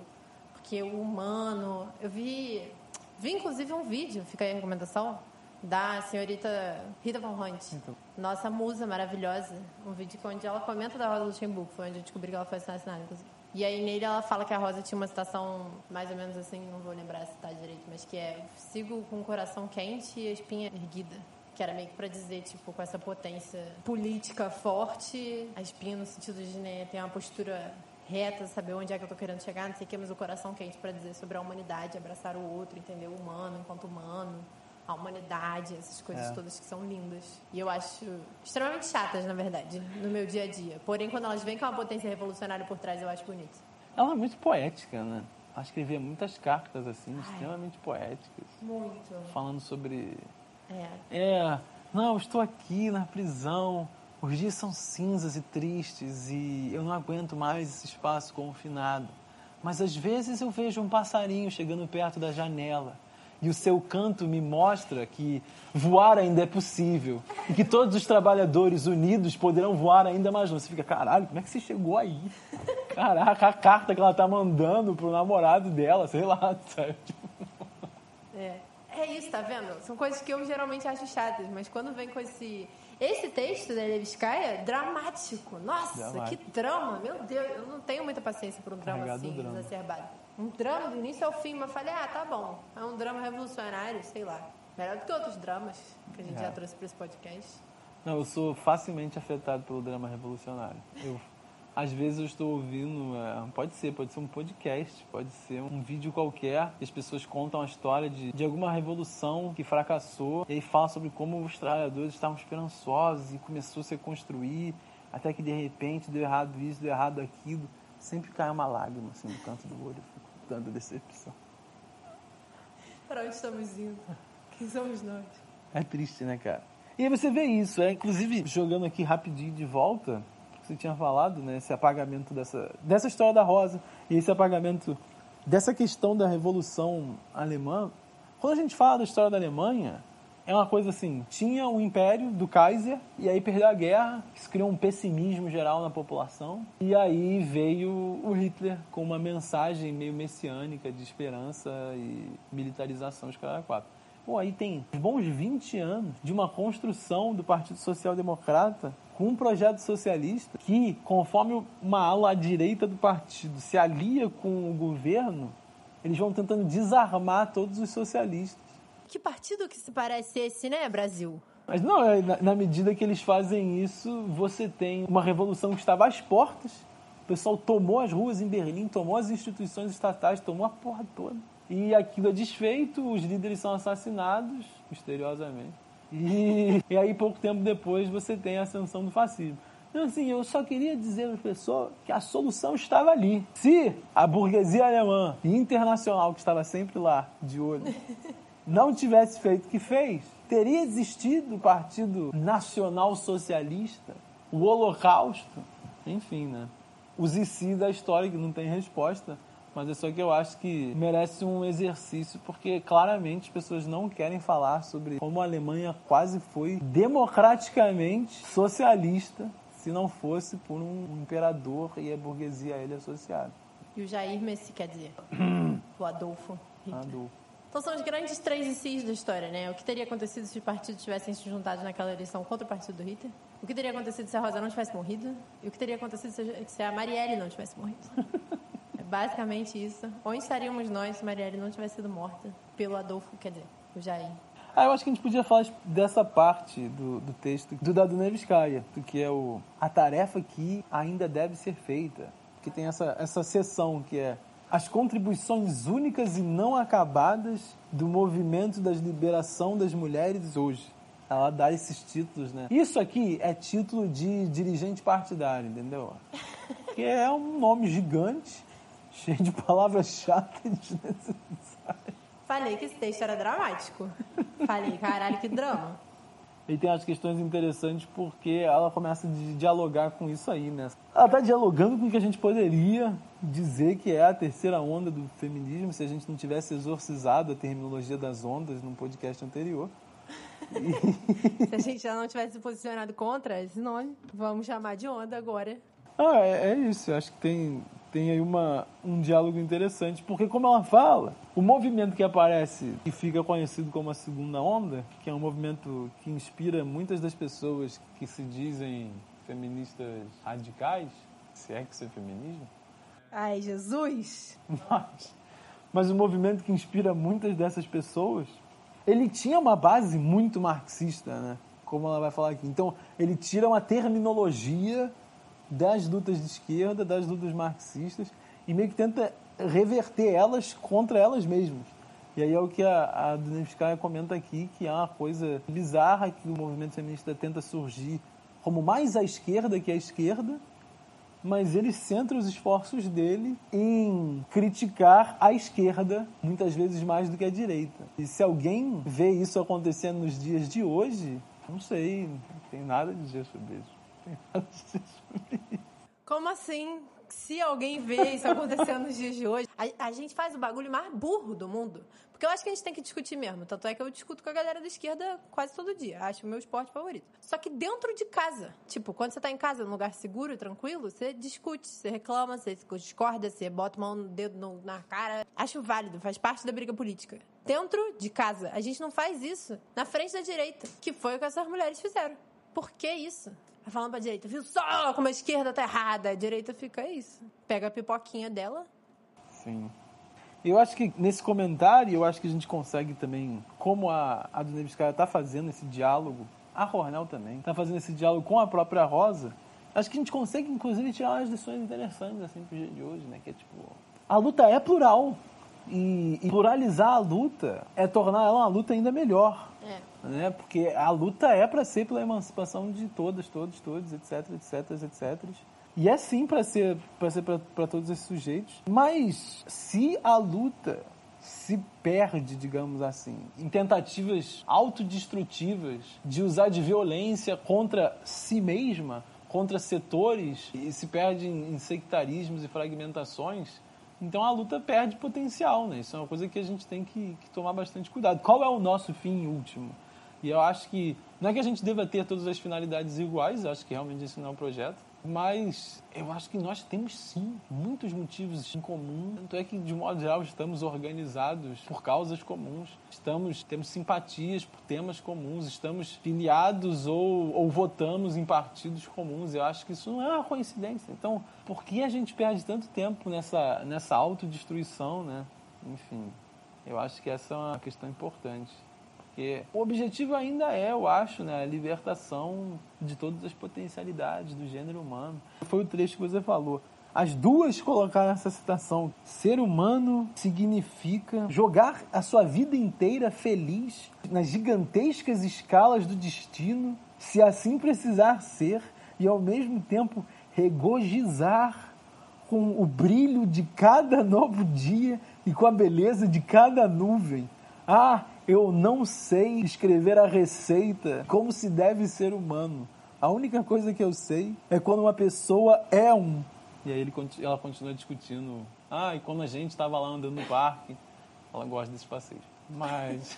porque o humano. Eu vi. Vi inclusive um vídeo, fica aí a recomendação, da senhorita Rita Von Hunt, então. nossa musa maravilhosa. Um vídeo onde ela comenta da Rosa Luxemburgo, foi onde eu descobri que ela foi assassinada, inclusive. E aí nele ela fala que a Rosa tinha uma citação mais ou menos assim, não vou lembrar se tá direito, mas que é sigo com o coração quente e a espinha erguida. Que era meio que pra dizer, tipo, com essa potência política forte, a espinha no sentido de né, ter uma postura reta, saber onde é que eu tô querendo chegar, não sei o que, mas o coração quente para dizer sobre a humanidade, abraçar o outro, entender o humano enquanto humano a humanidade, essas coisas é. todas que são lindas. E eu acho extremamente chatas, na verdade, no meu dia a dia. Porém, quando elas vêm com uma potência revolucionária por trás, eu acho bonito. Ela é muito poética, né? Ela escrevia muitas cartas, assim, Ai, extremamente poéticas. Muito. Falando sobre... É. É, não, eu estou aqui na prisão, os dias são cinzas e tristes e eu não aguento mais esse espaço confinado. Mas às vezes eu vejo um passarinho chegando perto da janela e o seu canto me mostra que voar ainda é possível e que todos os trabalhadores unidos poderão voar ainda mais longe. Você fica, caralho, como é que você chegou aí? Caraca, a carta que ela tá mandando pro namorado dela, sei lá, sabe? É. É isso, tá vendo? São coisas que eu geralmente acho chatas, mas quando vem com esse. Esse texto da Levskaya, dramático. Nossa, dramático. que drama! Meu Deus, eu não tenho muita paciência por um drama Carregado assim, drama. exacerbado um drama do início ao fim, mas eu falei, ah, tá bom, é um drama revolucionário, sei lá. Melhor do que outros dramas que a gente é. já trouxe para esse podcast. Não, eu sou facilmente afetado pelo drama revolucionário. Eu, às vezes eu estou ouvindo, é, pode ser, pode ser um podcast, pode ser um vídeo qualquer, que as pessoas contam a história de, de alguma revolução que fracassou, e aí fala sobre como os trabalhadores estavam esperançosos e começou a se construir, até que de repente deu errado isso, deu errado aquilo. Sempre cai uma lágrima assim no canto do olho tanta decepção. Para onde estamos indo? Quem somos nós? É triste, né, cara? E aí você vê isso, é inclusive jogando aqui rapidinho de volta, você tinha falado, né, esse apagamento dessa, dessa história da Rosa e esse apagamento dessa questão da Revolução Alemã. Quando a gente fala da história da Alemanha, é uma coisa assim, tinha o império do Kaiser e aí perdeu a guerra, isso criou um pessimismo geral na população e aí veio o Hitler com uma mensagem meio messiânica de esperança e militarização, os caras quatro. Pô, aí tem bons 20 anos de uma construção do Partido Social Democrata com um projeto socialista que, conforme uma ala à direita do partido se alia com o governo, eles vão tentando desarmar todos os socialistas. Que partido que se parece esse, né, Brasil? Mas não, é, na, medida que eles fazem isso, você tem uma revolução que estava às portas. O pessoal tomou as ruas em Berlim, tomou as instituições estatais, tomou a porra toda. E aquilo é desfeito, os líderes são assassinados, misteriosamente. E, e aí, pouco tempo depois, você tem a ascensão do fascismo. Então, assim, eu só queria dizer para pessoa que a solução estava ali. Se a burguesia alemã e internacional, que estava sempre lá, de olho, não tivesse feito o que fez, teria existido o Partido Nacional Socialista, o Holocausto, enfim, né? Os IC da história que não tem resposta, mas é só que eu acho que merece um exercício, porque claramente as pessoas não querem falar sobre como a Alemanha quase foi democraticamente socialista se não fosse por um imperador e a burguesia a ele associada. E o Jair Messi, quer dizer, o Adolfo Hitler. Adolfo. Então são os grandes três da história, né? O que teria acontecido se os partidos tivessem se juntado naquela eleição contra o partido do Hitler? O que teria acontecido se a Rosa não tivesse morrido? E o que teria acontecido se a Marielle não tivesse morrido? é basicamente isso. Onde estaríamos nós se Marielle não tivesse sido morta pelo Adolfo, quer dizer, o Jair? Ah, eu acho que a gente podia falar dessa parte do, do texto do Dado Neviskaya, que é o a tarefa que ainda deve ser feita. Que tem essa, essa sessão que é as contribuições únicas e não acabadas do movimento da liberação das mulheres hoje. Ela dá esses títulos, né? Isso aqui é título de dirigente partidário, entendeu? Que é um nome gigante, cheio de palavras chatas e desnecessárias. Falei que esse texto era dramático. Falei, caralho, que drama. E tem as questões interessantes porque ela começa a dialogar com isso aí, né? Ela está dialogando com o que a gente poderia dizer que é a terceira onda do feminismo se a gente não tivesse exorcizado a terminologia das ondas num podcast anterior. Se a gente já não tivesse posicionado contra esse nome, vamos chamar de onda agora. Ah, é, é isso. Eu acho que tem, tem aí uma, um diálogo interessante, porque como ela fala, o movimento que aparece e fica conhecido como a segunda onda, que é um movimento que inspira muitas das pessoas que se dizem feministas radicais, se é que isso é feminismo. Ai, Jesus! Mas, mas o movimento que inspira muitas dessas pessoas, ele tinha uma base muito marxista, né? Como ela vai falar aqui. Então, ele tira uma terminologia das lutas de esquerda, das lutas marxistas, e meio que tenta reverter elas contra elas mesmas. E aí é o que a, a Dunevskaya comenta aqui, que é uma coisa bizarra que o movimento feminista tenta surgir como mais à esquerda que a esquerda, mas ele centra os esforços dele em criticar a esquerda, muitas vezes mais do que a direita. E se alguém vê isso acontecendo nos dias de hoje, não sei, não tem nada a dizer sobre isso. Como assim? Se alguém vê isso acontecendo nos dias de hoje, a, a, gente faz o bagulho mais burro do mundo. Porque eu acho que a gente tem que discutir mesmo. Tanto é que eu discuto com a galera da esquerda quase todo dia. Acho o meu esporte favorito. Só que dentro de casa. Tipo, quando você tá em casa, num lugar seguro, tranquilo, você discute, você reclama, você discorda, você bota mão no dedo no, na cara. Acho válido, faz parte da briga política. Dentro de casa. A gente não faz isso na frente da direita. Que foi o que essas mulheres fizeram. Por que isso? Vai falando pra direita, viu só como a esquerda tá errada. A direita fica isso. Pega a pipoquinha dela. Sim. Eu acho que nesse comentário, eu acho que a gente consegue também, como a, a Dunevskaya tá fazendo esse diálogo, a Ronel também, tá fazendo esse diálogo com a própria Rosa, acho que a gente consegue, inclusive, tirar umas lições interessantes, assim, pro dia de hoje, né? Que é tipo, a luta é plural. E, e pluralizar a luta é tornar ela uma luta ainda melhor. É. Né? Porque a luta é para ser pela emancipação de todas, todos, todos, etc, etc, etc. E é sim para ser para ser para todos esses sujeitos. Mas se a luta se perde, digamos assim, em tentativas autodestrutivas de usar de violência contra si mesma, contra setores, e se perde em sectarismos e fragmentações, então a luta perde potencial, né? Isso é uma coisa que a gente tem que, que tomar bastante cuidado. Qual é o nosso fim último? E eu acho que não é que a gente deva ter todas as finalidades iguais, eu acho que realmente esse não é um projeto, mas eu acho que nós temos sim muitos motivos em comum. Tanto é que, de modo geral, estamos organizados por causas comuns, estamos temos simpatias por temas comuns, estamos filiados ou, ou votamos em partidos comuns. Eu acho que isso não é uma coincidência. Então, por que a gente perde tanto tempo nessa, nessa autodestruição, né? Enfim, eu acho que essa é uma questão importante. Porque o objetivo ainda é, eu acho, né, a libertação de todas as potencialidades do gênero humano. Foi o trecho que você falou. As duas colocaram essa citação. Ser humano significa jogar a sua vida inteira feliz nas gigantescas escalas do destino, se assim precisar ser, e ao mesmo tempo regozijar com o brilho de cada novo dia e com a beleza de cada nuvem. Ah, eu não sei escrever a receita como se deve ser humano. A única coisa que eu sei é quando uma pessoa é um. E aí ele, ela continua discutindo. Ah, e quando a gente estava lá andando no parque, ela gosta desses passeios. Mas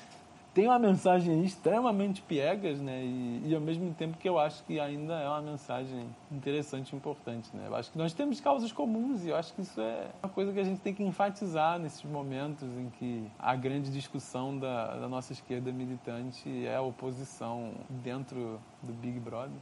tem uma mensagem extremamente piegas, né? E, e, ao mesmo tempo que eu acho que ainda é uma mensagem interessante e importante, né? Eu acho que nós temos causas comuns e eu acho que isso é uma coisa que a gente tem que enfatizar nesses momentos em que a grande discussão da, da nossa esquerda militante é a oposição dentro do Big Brother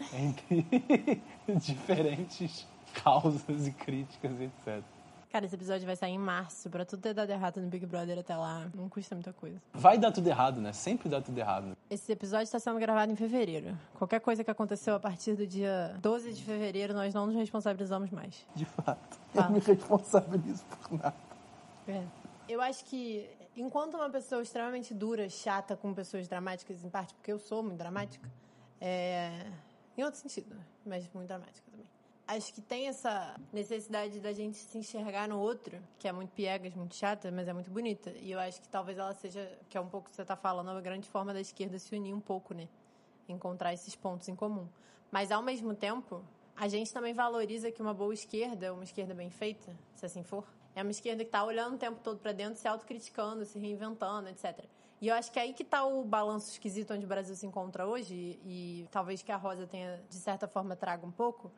entre diferentes causas e críticas, etc. Cara, esse episódio vai sair em março. Pra tudo ter dado errado no Big Brother até lá, não custa muita coisa. Vai dar tudo errado, né? Sempre dá tudo errado. Esse episódio está sendo gravado em fevereiro. Qualquer coisa que aconteceu a partir do dia 12 de fevereiro, nós não nos responsabilizamos mais. De fato. Fala. Eu me responsabilizo por nada. É. Eu acho que enquanto uma pessoa extremamente dura, chata com pessoas dramáticas, em parte porque eu sou muito dramática, é... em outro sentido, mas muito dramática também acho que tem essa necessidade da gente se enxergar no outro, que é muito piegas, muito chata, mas é muito bonita. E eu acho que talvez ela seja, que é um pouco que você está falando, a grande forma da esquerda se unir um pouco, né? Encontrar esses pontos em comum. Mas ao mesmo tempo, a gente também valoriza que uma boa esquerda, uma esquerda bem feita, se assim for, é uma esquerda que está olhando o tempo todo para dentro, se autocriticando, se reinventando, etc. E eu acho que é aí que está o balanço esquisito onde o Brasil se encontra hoje, e, e talvez que a Rosa tenha, de certa forma, traga um pouco,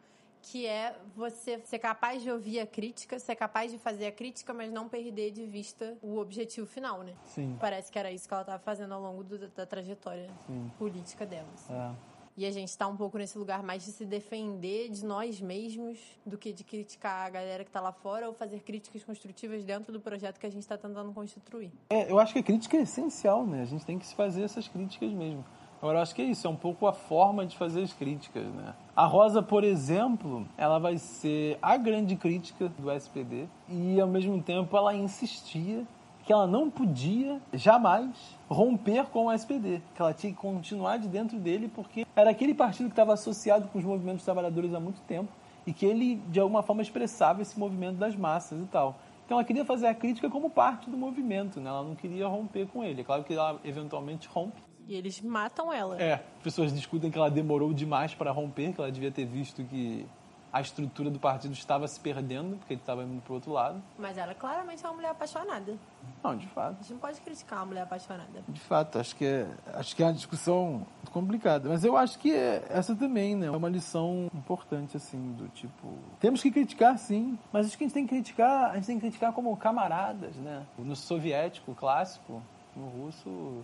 que é você ser capaz de ouvir a crítica, ser capaz de fazer a crítica, mas não perder de vista o objetivo final, né? Sim. Parece que era isso que ela estava fazendo ao longo do, da trajetória Sim. política dela. Assim. É. E a gente está um pouco nesse lugar mais de se defender de nós mesmos do que de criticar a galera que está lá fora ou fazer críticas construtivas dentro do projeto que a gente está tentando constituir. É, eu acho que a crítica é essencial, né? A gente tem que se fazer essas críticas mesmo. Agora, eu acho que é isso, é um pouco a forma de fazer as críticas, né? A Rosa, por exemplo, ela vai ser a grande crítica do SPD e, ao mesmo tempo, ela insistia que ela não podia jamais romper com o SPD, que ela tinha que continuar de dentro dele porque era aquele partido que estava associado com os movimentos trabalhadores há muito tempo e que ele, de alguma forma, expressava esse movimento das massas e tal. Então ela queria fazer a crítica como parte do movimento, né? ela não queria romper com ele. É claro que ela eventualmente rompe, e eles matam ela. É, pessoas discutem que ela demorou demais para romper, que ela devia ter visto que a estrutura do partido estava se perdendo, porque ele estava indo para o outro lado. Mas ela claramente é uma mulher apaixonada. Não, de fato. A gente não pode criticar uma mulher apaixonada. De fato, acho que é, acho que é uma discussão complicada. Mas eu acho que é, essa também, né? É uma lição importante, assim, do tipo... Temos que criticar, sim, mas acho que a gente tem que criticar, a gente tem que criticar como camaradas, né? No soviético clássico, no russo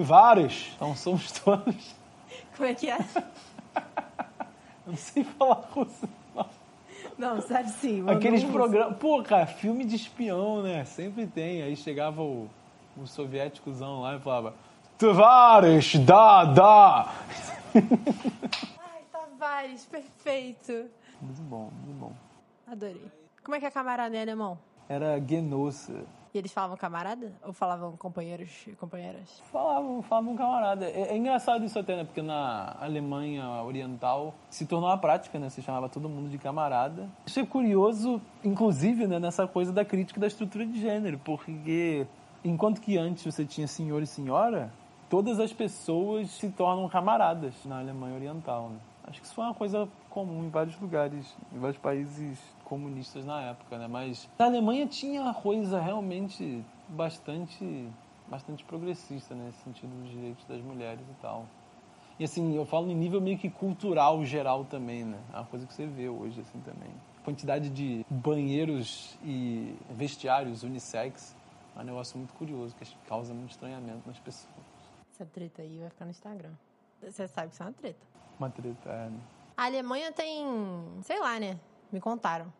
vários. Então somos todos. Como é que é? Não sei falar russo. Não, não sabe sim. Aqueles programas. Pô, cara, filme de espião, né? Sempre tem. Aí chegava o, o soviéticozão lá e falava: Tavares, dá, dá. Ai, Tavares, perfeito. Muito bom, muito bom. Adorei. Como é que é camarada em alemão? Era Genosse. E eles falavam camarada? Ou falavam companheiros e companheiras? Falavam, falavam camarada. É, é, engraçado isso até, né? Porque na Alemanha Oriental se tornou uma prática, né? Se chamava todo mundo de camarada. Isso é curioso, inclusive, né? Nessa coisa da crítica da estrutura de gênero. Porque enquanto que antes você tinha senhor e senhora, todas as pessoas se tornam camaradas na Alemanha Oriental, né? Acho que isso foi uma coisa comum em vários lugares, em vários países comunistas na época, né? Mas a Alemanha tinha uma coisa realmente bastante bastante progressista né, nesse sentido dos direitos das mulheres e tal. E assim, eu falo em nível meio que cultural geral também, né? É uma coisa que você vê hoje assim também. Quantidade de banheiros e vestiários unissex é um negócio muito curioso, que causa muito estranhamento nas pessoas. Essa treta aí vai ficar no Instagram. Você sabe que isso é uma treta. Uma treta, é. Né? A Alemanha tem, sei lá, né? Me contaram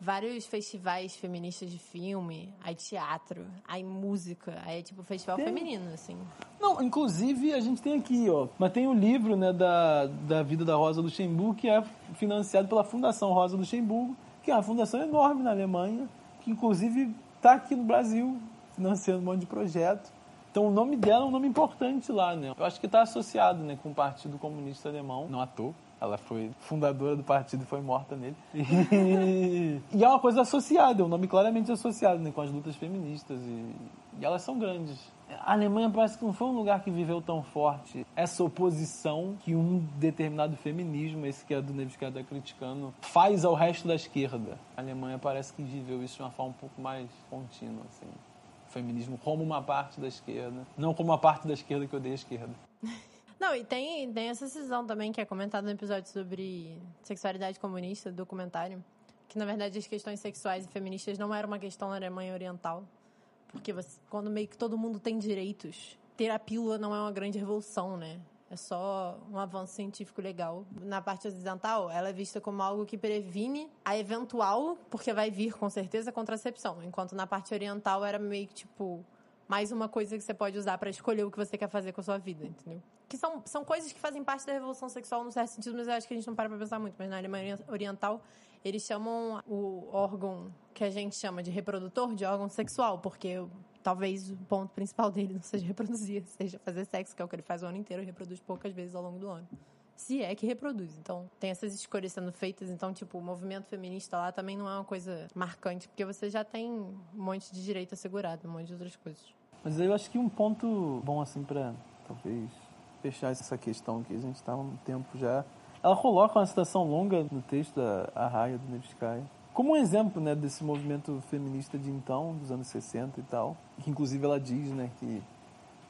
vários festivais feministas de filme, aí teatro, aí música, aí tipo festival tem. feminino, assim. Não, inclusive a gente tem aqui, ó, mas tem o um livro, né, da, da vida da Rosa Luxemburgo, que é financiado pela Fundação Rosa Luxemburgo, que é uma fundação enorme na Alemanha, que inclusive está aqui no Brasil, financiando um monte de projeto. Então o nome dela é um nome importante lá, né? Eu acho que está associado, né, com o Partido Comunista Alemão, não à toa. Ela foi fundadora do partido e foi morta nele. E, é uma coisa associada, é um nome claramente associado né, com as lutas feministas. E, e elas são grandes. A Alemanha parece que não foi um lugar que viveu tão forte essa oposição que um determinado feminismo, esse que é do Neves está criticando, faz ao resto da esquerda. A Alemanha parece que viveu isso de uma forma um pouco mais contínua, assim. O feminismo como uma parte da esquerda, não como uma parte da esquerda que odeia a esquerda. Não, e tem, tem essa cisão também que é comentada no episódio sobre sexualidade comunista, do documentário. Que na verdade as questões sexuais e feministas não eram uma questão na Alemanha Oriental. Porque você, quando meio que todo mundo tem direitos, ter a pílula não é uma grande revolução, né? É só um avanço científico legal. Na parte ocidental, ela é vista como algo que previne a eventual, porque vai vir com certeza, contracepção. Enquanto na parte oriental era meio que tipo mais uma coisa que você pode usar para escolher o que você quer fazer com a sua vida, entendeu? Que são, são coisas que fazem parte da revolução sexual no certo sentido, mas eu acho que a gente não para pra pensar muito. Mas na Alemanha Oriental, eles chamam o órgão que a gente chama de reprodutor de órgão sexual, porque talvez o ponto principal dele não seja reproduzir, seja fazer sexo, que é o que ele faz o ano inteiro e reproduz poucas vezes ao longo do ano. Se é que reproduz. Então, tem essas escolhas sendo feitas. Então, tipo, o movimento feminista lá também não é uma coisa marcante, porque você já tem um monte de direito assegurado, um monte de outras coisas. Mas eu acho que um ponto bom, assim, para talvez fechar essa questão que a gente está há um tempo já. Ela coloca uma citação longa no texto da Arraia do Nevskaya, como um exemplo né, desse movimento feminista de então, dos anos 60 e tal, que inclusive ela diz né, que,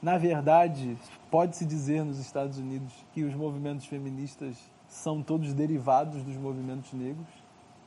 na verdade, pode-se dizer nos Estados Unidos que os movimentos feministas são todos derivados dos movimentos negros,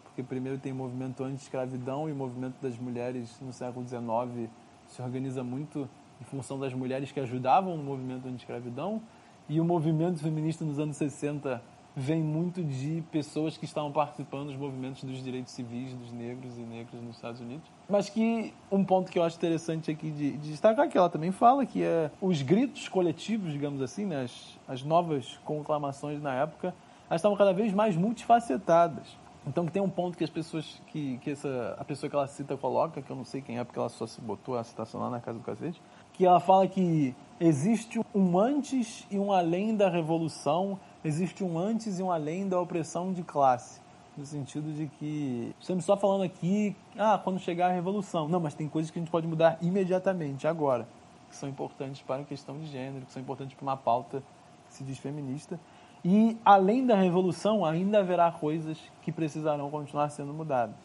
porque primeiro tem o movimento anti-escravidão e o movimento das mulheres no século XIX se organiza muito em função das mulheres que ajudavam no movimento anti-escravidão e o movimento feminista nos anos 60 vem muito de pessoas que estavam participando dos movimentos dos direitos civis dos negros e negras nos Estados Unidos. Mas que um ponto que eu acho interessante aqui de, de destacar, que ela também fala, que é os gritos coletivos, digamos assim, né, as, as novas conclamações na época, elas estavam cada vez mais multifacetadas. Então tem um ponto que as pessoas que, que essa a pessoa que ela cita coloca, que eu não sei quem é porque ela só se botou a citação lá na casa do cacete, que ela fala que existe um antes e um além da revolução, existe um antes e um além da opressão de classe. No sentido de que estamos só falando aqui, ah, quando chegar a revolução. Não, mas tem coisas que a gente pode mudar imediatamente, agora, que são importantes para a questão de gênero, que são importantes para uma pauta que se diz feminista. E, além da revolução, ainda haverá coisas que precisarão continuar sendo mudadas.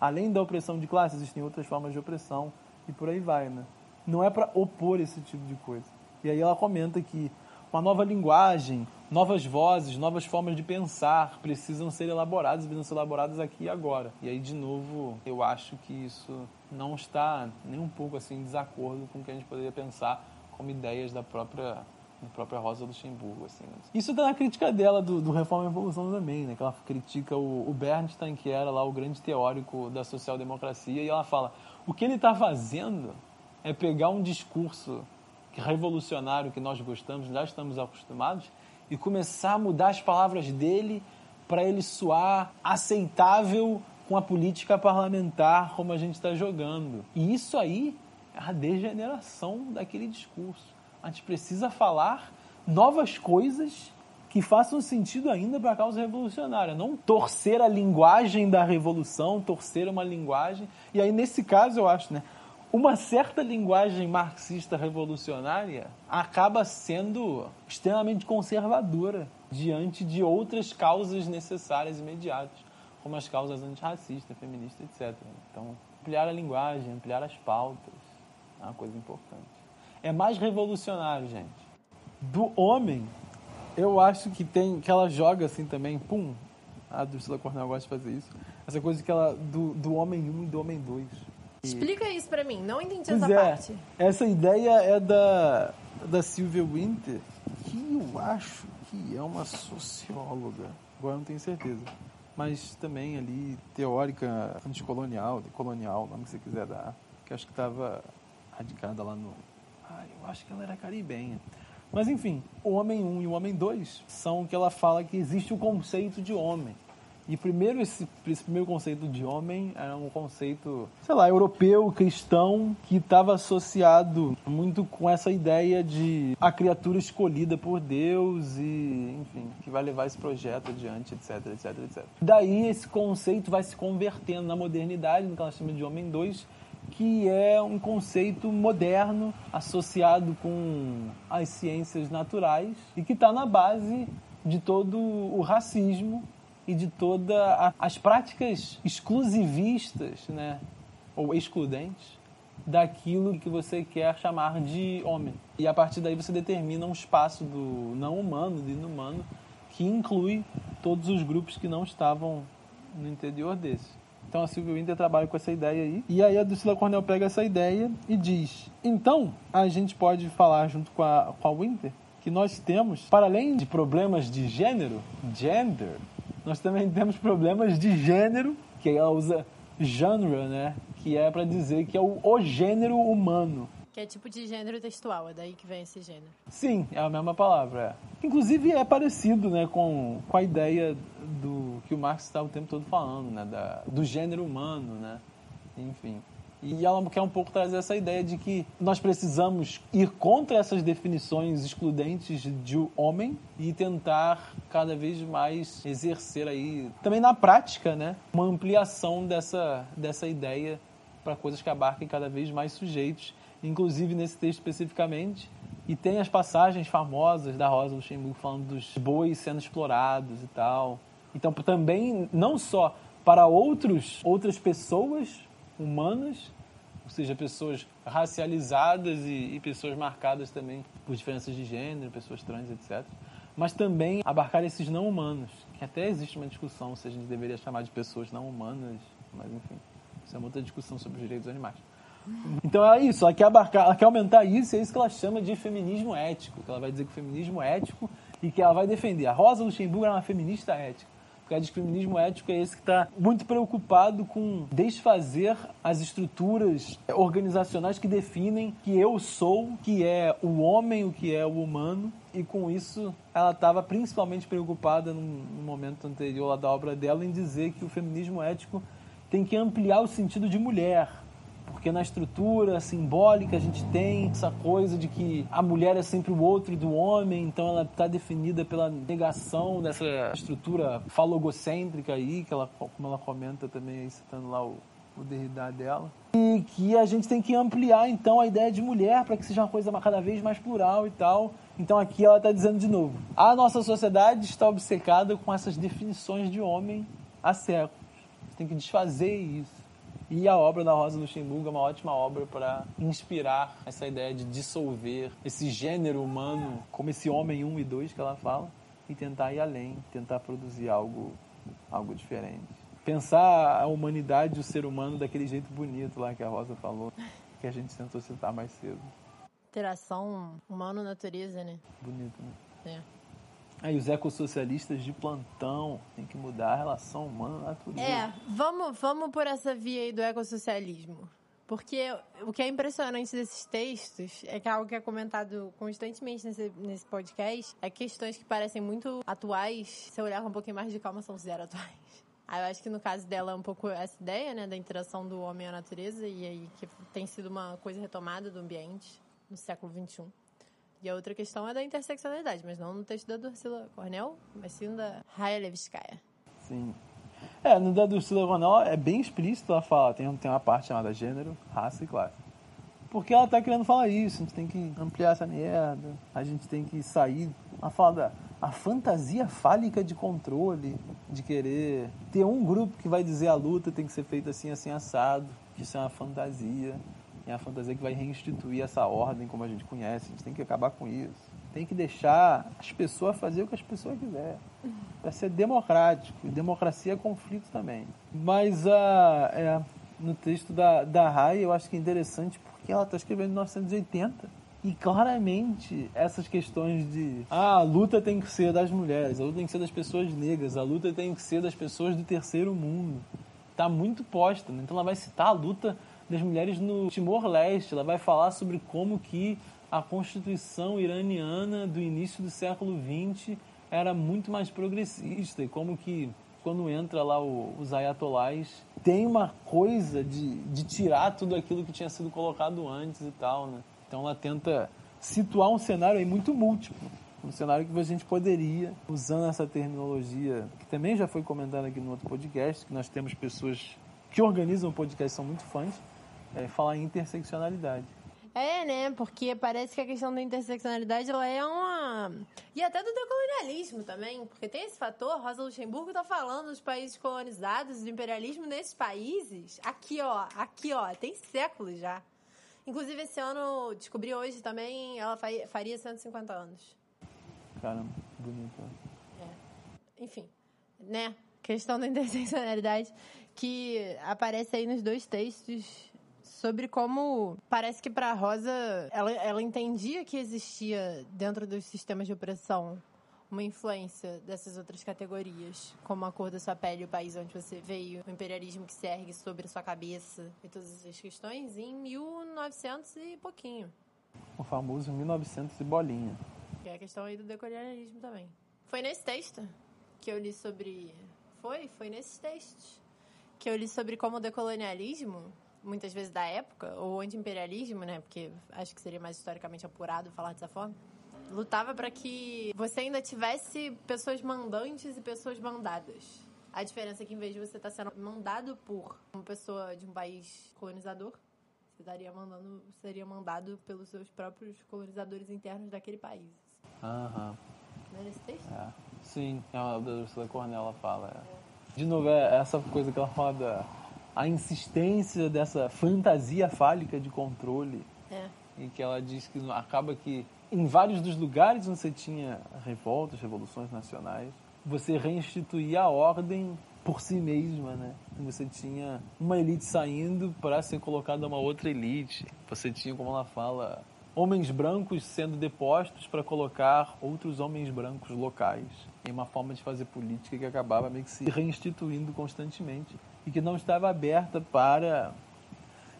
Além da opressão de classe, existem outras formas de opressão e por aí vai, né? Não é para opor esse tipo de coisa. E aí ela comenta que uma nova linguagem, novas vozes, novas formas de pensar precisam ser elaboradas, precisam ser elaboradas aqui e agora. E aí, de novo, eu acho que isso não está nem um pouco assim em desacordo com o que a gente poderia pensar como ideias da própria a própria Rosa Luxemburgo. Assim, né? Isso tá na crítica dela do, do Reforma e Revolução também, né? que ela critica o, o Bernstein, que era lá o grande teórico da social-democracia, e ela fala, o que ele está fazendo é pegar um discurso revolucionário que nós gostamos, já estamos acostumados, e começar a mudar as palavras dele para ele soar aceitável com a política parlamentar como a gente está jogando. E isso aí é a degeneração daquele discurso a gente precisa falar novas coisas que façam sentido ainda para a causa revolucionária, não torcer a linguagem da revolução, torcer uma linguagem. E aí, nesse caso, eu acho, né, uma certa linguagem marxista revolucionária acaba sendo extremamente conservadora diante de outras causas necessárias imediatas, como as causas antirracistas, feministas, etc. Então, ampliar a linguagem, ampliar as pautas é uma coisa importante. É mais revolucionário, gente. Do homem, eu acho que tem que ela joga assim também, pum. A Drusila Cornel gosta de fazer isso. Essa coisa que ela do, do homem 1 um e do homem 2. Explica isso pra mim, não entendi Pois essa é, parte. essa ideia é da, da Sylvia Winter, que eu acho que é uma socióloga. Agora eu não tenho certeza. Mas também ali, teórica anticolonial, colonial, nome que você quiser dar. Que acho que estava radicada lá no. Ah, eu acho que ela era caribenha. Mas enfim, o homem 1 e o homem 2 são o que ela fala que existe o conceito de homem. E primeiro esse, esse primeiro conceito de homem era um conceito, sei lá, europeu, cristão, que estava associado muito com essa ideia de a criatura escolhida por Deus e, enfim, que vai levar esse projeto adiante, etc, etc, etc. Daí esse conceito vai se convertendo na modernidade, no que ela chama de homem 2, que é um conceito moderno associado com as ciências naturais e que está na base de todo o racismo e de todas as práticas exclusivistas, né, ou excludentes, daquilo que você quer chamar de homem. E a partir daí você determina um espaço do não humano, do inumano, que inclui todos os grupos que não estavam no interior desse. Então a Silvia Winter trabalha com essa ideia aí. E aí a Drusilla Cornell pega essa ideia e diz: então a gente pode falar junto com a, com a Winter que nós temos, para além de problemas de gênero, gender, nós também temos problemas de gênero, que ela usa genre, né? Que é para dizer que é o, o gênero humano. Que é tipo de gênero textual, é daí que vem esse gênero. Sim, é a mesma palavra. É. Inclusive é parecido né, com, com a ideia do que o Marx está o tempo todo falando, né, da, do gênero humano, né? Enfim. E ela quer um pouco trazer essa ideia de que nós precisamos ir contra essas definições excludentes de homem e tentar cada vez mais exercer aí, também na prática, né, uma ampliação dessa, dessa ideia para coisas que abarquem cada vez mais sujeitos, inclusive nesse texto especificamente. E tem as passagens famosas da Rosa Luxemburgo falando dos bois sendo explorados e tal. Então, também, não só para outros, outras pessoas humanas, ou seja, pessoas racializadas e, e, pessoas marcadas também por diferenças de gênero, pessoas trans, etc. Mas também abarcar esses não humanos, que até existe uma discussão se a gente deveria chamar de pessoas não humanas, mas enfim, isso é uma outra discussão sobre os direitos dos animais. Então é isso, ela quer abarcar, ela quer aumentar isso, e é isso que ela chama de feminismo ético, que ela vai dizer que o feminismo é ético e que ela vai defender. A Rosa Luxemburgo é uma feminista ética. Porque o discriminismo ético é esse que está muito preocupado com desfazer as estruturas organizacionais que definem que eu sou, que é o homem, o que é o humano. E com isso, ela estava principalmente preocupada no, no momento anterior da obra dela em dizer que o feminismo ético tem que ampliar o sentido de mulher, porque na estrutura simbólica a gente tem essa coisa de que a mulher é sempre o outro do homem, então ela está definida pela negação dessa estrutura falogocêntrica aí, que ela, como ela comenta também, aí, citando lá o, o Derrida dela. E que a gente tem que ampliar então a ideia de mulher para que seja uma coisa cada vez mais plural e tal. Então aqui ela está dizendo de novo: a nossa sociedade está obcecada com essas definições de homem há séculos. Tem que desfazer isso. E a obra da Rosa Luxemburgo é uma ótima obra para inspirar essa ideia de dissolver esse gênero humano, como esse homem 1 e 2 que ela fala, e tentar ir além, tentar produzir algo, algo diferente. Pensar a humanidade, o ser humano daquele jeito bonito lá que a Rosa falou, que a gente tentou citar mais cedo. Interação humano-natureza, né? Bonito, né? É. Aí os ecossocialistas de plantão tem que mudar a relação humana-natureza. É, vamos, vamos por essa via aí do ecossocialismo. Porque o que é impressionante desses textos é que algo que é comentado constantemente nesse, nesse podcast é questões que parecem muito atuais, se eu olhar com um pouquinho mais de calma, são zero atuais. Aí eu acho que no caso dela é um pouco essa ideia, né, da interação do homem à natureza, e aí que tem sido uma coisa retomada do ambiente no século XXI. E a outra questão é da interseccionalidade, mas não no texto da Dursila Cornel, mas sim da Raya Levskaya. Sim. É, no da Dursila Cornel é bem explícito ela fala, tem, tem uma parte chamada gênero, raça e classe. Porque ela tá querendo falar isso, a gente tem que ampliar essa merda, a gente tem que sair. Ela fala da a fantasia fálica de controle, de querer ter um grupo que vai dizer a luta tem que ser feita assim, assim, assado, que isso é uma fantasia. É a fantasia que vai reinstituir essa ordem como a gente conhece. A gente tem que acabar com isso. Tem que deixar as pessoas fazer o que as pessoas quiserem. Para ser democrático. E democracia é conflito também. Mas uh, é, no texto da, da Rai, eu acho que é interessante porque ela está escrevendo em 1980. E claramente essas questões de ah, a luta tem que ser das mulheres, a luta tem que ser das pessoas negras, a luta tem que ser das pessoas do terceiro mundo. Está muito posta. Né? Então ela vai citar a luta das mulheres no Timor-Leste. Ela vai falar sobre como que a Constituição iraniana do início do século XX era muito mais progressista e como que quando entra lá o, os ayatolás tem uma coisa de, de tirar tudo aquilo que tinha sido colocado antes e tal, né? Então ela tenta situar um cenário aí muito múltiplo, um cenário que a gente poderia, usando essa terminologia que também já foi comentada aqui no outro podcast, que nós temos pessoas que organizam o podcast são muito fãs, é, falar em interseccionalidade. É, né? Porque parece que a questão da interseccionalidade ela é uma. E até do decolonialismo também, porque tem esse fator. Rosa Luxemburgo tá falando dos países colonizados, do imperialismo nesses países. Aqui, ó, aqui, ó, tem séculos já. Inclusive, esse ano, descobri hoje também, ela faria 150 anos. Caramba, bonito. É. Enfim, né? Questão da interseccionalidade que aparece aí nos dois textos sobre como parece que para Rosa ela, ela entendia que existia dentro dos sistemas de opressão uma influência dessas outras categorias, como a cor da sua pele, o país onde você veio, o imperialismo que se ergue sobre a sua cabeça e todas essas questões em 1900 e pouquinho. O famoso 1900 e bolinha. Que é a questão aí do decolonialismo também. Foi nesse texto que eu li sobre... Foi? Foi nesses textos que eu li sobre como o decolonialismo muitas vezes da época, ou anti-imperialismo, né? Porque acho que seria mais historicamente apurado falar dessa forma. Lutava para que você ainda tivesse pessoas mandantes e pessoas mandadas. A diferença é que em vez de você estar tá sendo mandado por uma pessoa de um país colonizador, você estaria mandando, seria mandado pelos seus próprios colonizadores internos daquele país. Aham. Não é nesse texto? É. Sim, é a da Ursula Cornell fala. É. De novo, é essa coisa que ela fala da a insistência dessa fantasia fálica de controle. É. Em que ela diz que acaba que em vários dos lugares onde você tinha revoltas, revoluções nacionais, você reinstituía a ordem por si mesma, né? Você tinha uma elite saindo para ser colocada uma outra elite. Você tinha, como ela fala, homens brancos sendo depostos para colocar outros homens brancos locais. Em uma forma de fazer política que acabava meio que se reinstituindo constantemente e que não estava aberta para,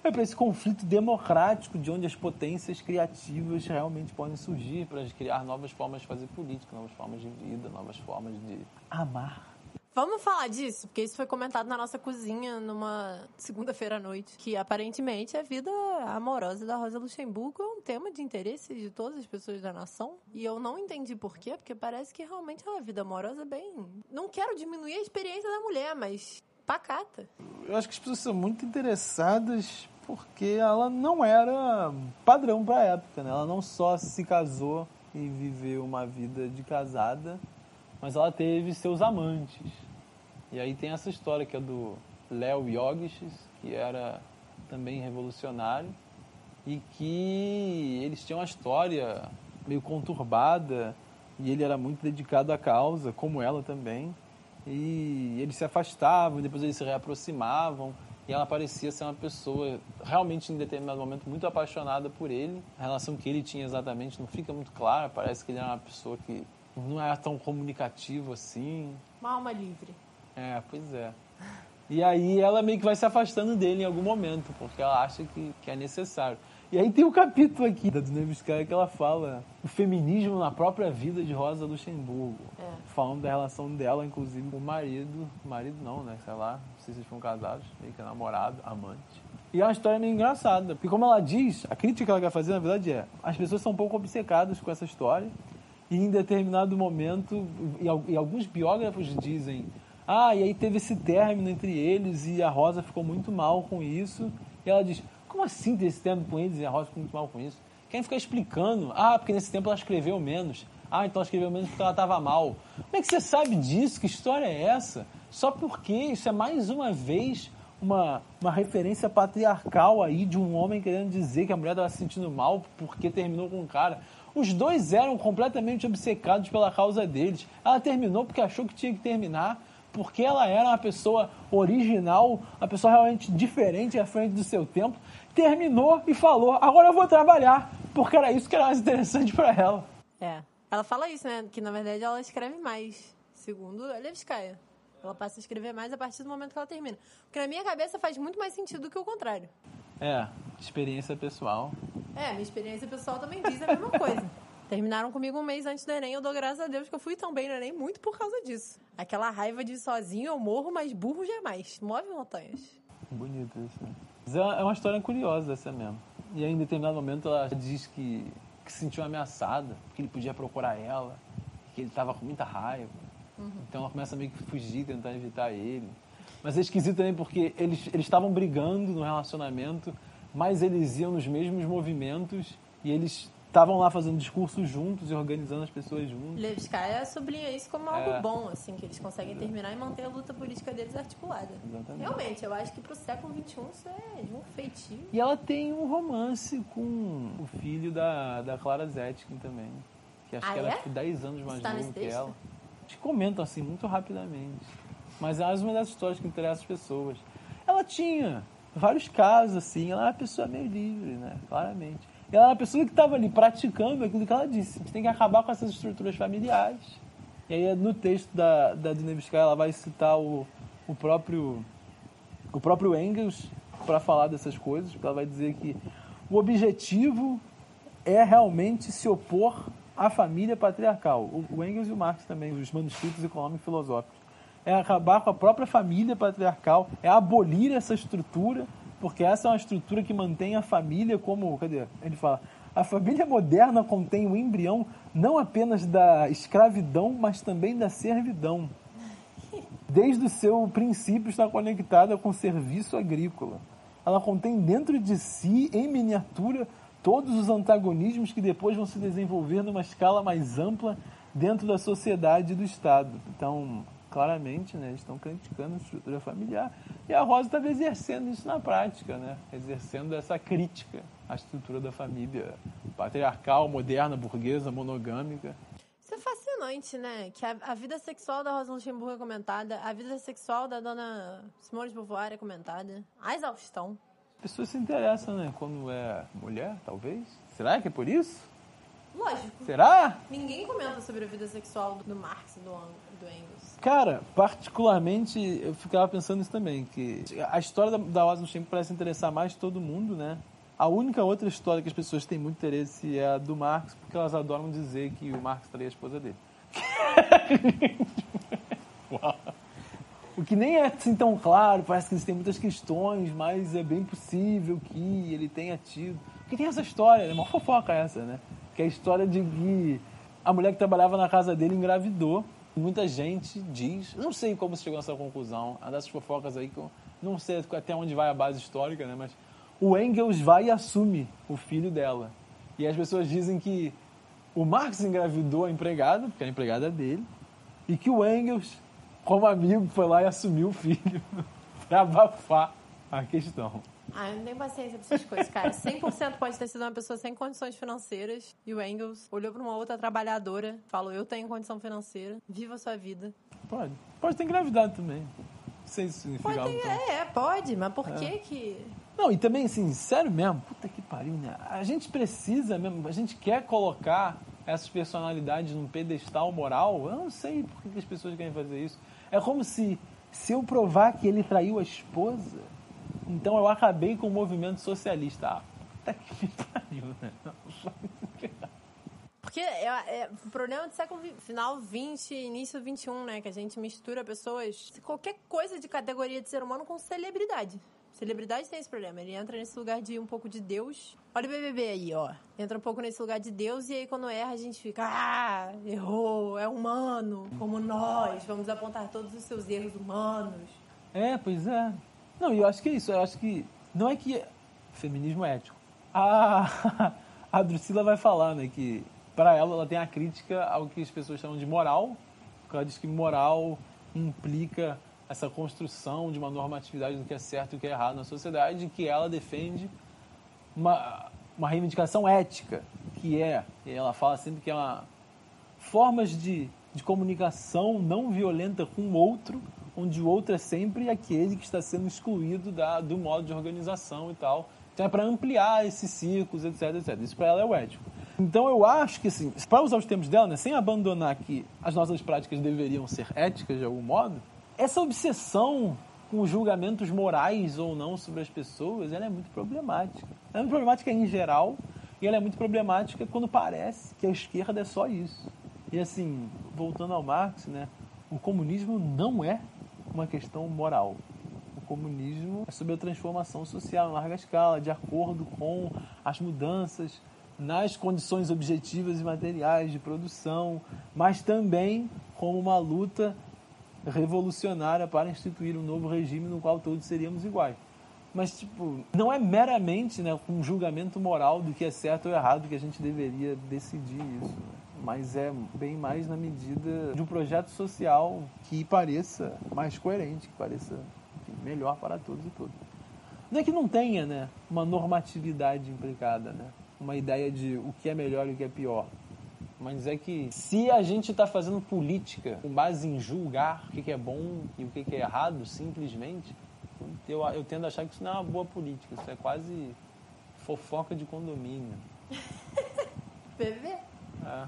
é, para esse conflito democrático de onde as potências criativas realmente podem surgir para criar novas formas de fazer política, novas formas de vida, novas formas de amar. Vamos falar disso, porque isso foi comentado na nossa cozinha numa segunda-feira à noite. Que aparentemente a vida amorosa da Rosa Luxemburgo é um tema de interesse de todas as pessoas da nação. E eu não entendi por quê, porque parece que realmente é uma vida amorosa bem. Não quero diminuir a experiência da mulher, mas pacata. Eu acho que as pessoas são muito interessadas porque ela não era padrão para a época, né? Ela não só se casou e viveu uma vida de casada, mas ela teve seus amantes. E aí tem essa história que é do Léo Yogis, que era também revolucionário e que eles tinham uma história meio conturbada e ele era muito dedicado à causa, como ela também e eles se afastavam, depois eles se reaproximavam, e ela parecia ser uma pessoa realmente em determinado momento muito apaixonada por ele. A relação que ele tinha exatamente não fica muito clara, parece que ele era uma pessoa que não era tão comunicativo assim. Uma alma livre. É, pois é. E aí ela meio que vai se afastando dele em algum momento, porque ela acha que, que é necessário. E aí tem um capítulo aqui da Dunevskaya que ela fala o feminismo na própria vida de Rosa Luxemburgo. É. Falando da relação dela, inclusive, com o marido. Marido não, né? Sei lá, não sei se eles foram casados, meio que é namorado, amante. E é uma história meio engraçada, porque como ela diz, a crítica que ela quer fazer, na verdade, é as pessoas são um pouco obcecadas com essa história e em determinado momento, e alguns biógrafos dizem ah, e aí teve esse término entre eles e a Rosa ficou muito mal com isso. E ela diz, como assim ter esse tempo com eles e a Rosa ficou muito mal com isso? Quem fica explicando? Ah, porque nesse tempo ela escreveu menos. Ah, então ela escreveu menos porque ela estava mal. Como é que você sabe disso? Que história é essa? Só porque isso é mais uma vez uma, uma referência patriarcal aí de um homem querendo dizer que a mulher estava se sentindo mal porque terminou com um cara. Os dois eram completamente obcecados pela causa deles. Ela terminou porque achou que tinha que terminar, porque ela era uma pessoa original, uma pessoa realmente diferente à frente do seu tempo. Terminou e falou: agora eu vou trabalhar, porque era isso que era mais interessante para ela. É. Ela fala isso, né? Que na verdade ela escreve mais, segundo a Levskaya. Ela passa a escrever mais a partir do momento que ela termina. Porque na minha cabeça faz muito mais sentido do que o contrário. É, experiência pessoal. É, minha experiência pessoal também diz a mesma coisa. Terminaram comigo um mês antes do Enem, eu dou graças a Deus que eu fui tão bem no Enem muito por causa disso. Aquela raiva de sozinho eu morro, mas burro jamais. Move montanhas. Bonito isso. Né? Mas é é uma história curiosa essa mesmo. E aí, em determinado momento ela diz que, que se sentiu ameaçada, que ele podia procurar ela, que ele estava com muita raiva. Então ela começa meio que fugir, tentar evitar ele. Mas é esquisito também porque eles eles estavam brigando no relacionamento, mas eles iam nos mesmos movimentos e eles estavam lá fazendo discursos juntos e organizando as pessoas juntos. Levskaya sublinha isso como algo É. bom, assim, que eles conseguem terminar e manter a luta política deles articulada. Exatamente. Realmente, eu acho que pro século XXI isso é de um feitio. E ela tem um romance com o filho da, da Clara Zetkin também. Que acho Ah, que era é? tipo, 10 anos mais Está novo que texto? ela. Eles comentam assim muito rapidamente. Mas é uma das histórias que interessa as pessoas. Ela tinha vários casos, assim, ela era uma pessoa meio livre, né? Claramente. E ela era uma pessoa que estava ali praticando aquilo que ela disse. A gente tem que acabar com essas estruturas familiares. E aí no texto da, da Dunevskaya ela vai citar o, o próprio o próprio Engels para falar dessas coisas, porque ela vai dizer que o objetivo é realmente se opor à família patriarcal. O, o Engels e o Marx também, os manuscritos econômicos e filosóficos. É acabar com a própria família patriarcal, é abolir essa estrutura, porque essa é uma estrutura que mantém a família como. Cadê? Ele fala. A família moderna contém o embrião não apenas da escravidão, mas também da servidão desde o seu princípio está conectada com o serviço agrícola. Ela contém dentro de si, em miniatura, todos os antagonismos que depois vão se desenvolver numa escala mais ampla dentro da sociedade e do Estado. Então, claramente, né, eles estão criticando a estrutura familiar e a Rosa estava exercendo isso na prática, né, exercendo essa crítica à estrutura da família patriarcal, moderna, burguesa, monogâmica. Isso é fascinante, né? Que a, a vida sexual da Rosa Luxemburgo é comentada, a vida sexual da dona Simone de Beauvoir é comentada, a exaustão. As pessoas se interessam, né? Quando é mulher, talvez. Será que é por isso? Lógico. Será? Ninguém comenta sobre a vida sexual do Marx e do, do Engels. Cara, particularmente, eu ficava pensando nisso também, que a história da, da Rosa Luxemburgo parece interessar mais todo mundo, né? A única outra história que as pessoas têm muito interesse é a do Marx, porque elas adoram dizer que o Marx traía a esposa dele. Uau. O que nem é assim tão claro, parece que existem muitas questões, mas é bem possível que ele tenha tido. Porque tem essa história, é uma fofoca essa, né? Que é a história de que a mulher que trabalhava na casa dele engravidou. Muita gente diz, não sei como se chegou nessa conclusão, é dessas fofocas aí que eu não sei até onde vai a base histórica, né? Mas o Engels vai e assume o filho dela. E as pessoas dizem que o Marx engravidou a empregada, porque a empregada é dele, e que o Engels, como amigo, foi lá e assumiu o filho para abafar a questão. Ah, eu não tenho paciência pra essas coisas, cara. 100% pode ter sido uma pessoa sem condições financeiras e o Engels olhou pra uma outra trabalhadora, falou: Eu tenho condição financeira, viva a sua vida. Pode. Pode ter engravidado também. Não sei se significa Pode ter, é, pode, mas por que que. Não, e também, assim, sério mesmo, puta que pariu, né? A gente precisa mesmo, a gente quer colocar essas personalidades num pedestal moral. Eu não sei por que as pessoas querem fazer isso. É como se, se eu provar que ele traiu a esposa, então eu acabei com o movimento socialista. Ah, puta que me pariu, né? Porque é, é o problema do século final 20, início 21, né? Que a gente mistura pessoas, qualquer coisa de categoria de ser humano com celebridade. Celebridade tem esse problema. Ele entra nesse lugar de um pouco de Deus. Olha o BBB aí, ó. Entra um pouco nesse lugar de Deus e aí quando erra a gente fica, ah, errou, é humano, como nós. Vamos apontar todos os seus erros humanos. É, pois é. Não, e eu acho que é isso. Eu acho que. Não é que. Feminismo é ético. A, a Drusila vai falar, né, que para ela ela tem a crítica ao que as pessoas chamam de moral, porque ela diz que moral implica essa construção de uma normatividade do que é certo e o que é errado na sociedade, que ela defende uma, uma reivindicação ética, que é, ela fala sempre que é uma formas de, de comunicação não violenta com o outro, onde o outro é sempre aquele que está sendo excluído da, do modo de organização e tal. Então é para ampliar esses círculos, etc, etc. Isso para ela é o ético. Então eu acho que, assim, para usar os termos dela, né, sem abandonar que as nossas práticas deveriam ser éticas de algum modo, essa obsessão com julgamentos morais ou não sobre as pessoas, ela é muito problemática. Ela é muito problemática em geral e ela é muito problemática quando parece que a esquerda é só isso. E assim, voltando ao Marx, né, o comunismo não é uma questão moral. O comunismo é sobre a transformação social em larga escala, de acordo com as mudanças nas condições objetivas e materiais de produção, mas também como uma luta revolucionária para instituir um novo regime no qual todos seríamos iguais. Mas, tipo, não é meramente né, um julgamento moral do que é certo ou errado que a gente deveria decidir isso. Mas é bem mais na medida de um projeto social que pareça mais coerente, que pareça melhor para todos e todas. Não é que não tenha né, uma normatividade implicada, né? uma ideia de o que é melhor e o que é pior. Mas é que se a gente está fazendo política com base em julgar o que é bom e o que é errado, simplesmente, eu, eu tendo a achar que isso não é uma boa política. Isso é quase fofoca de condomínio. PV? É.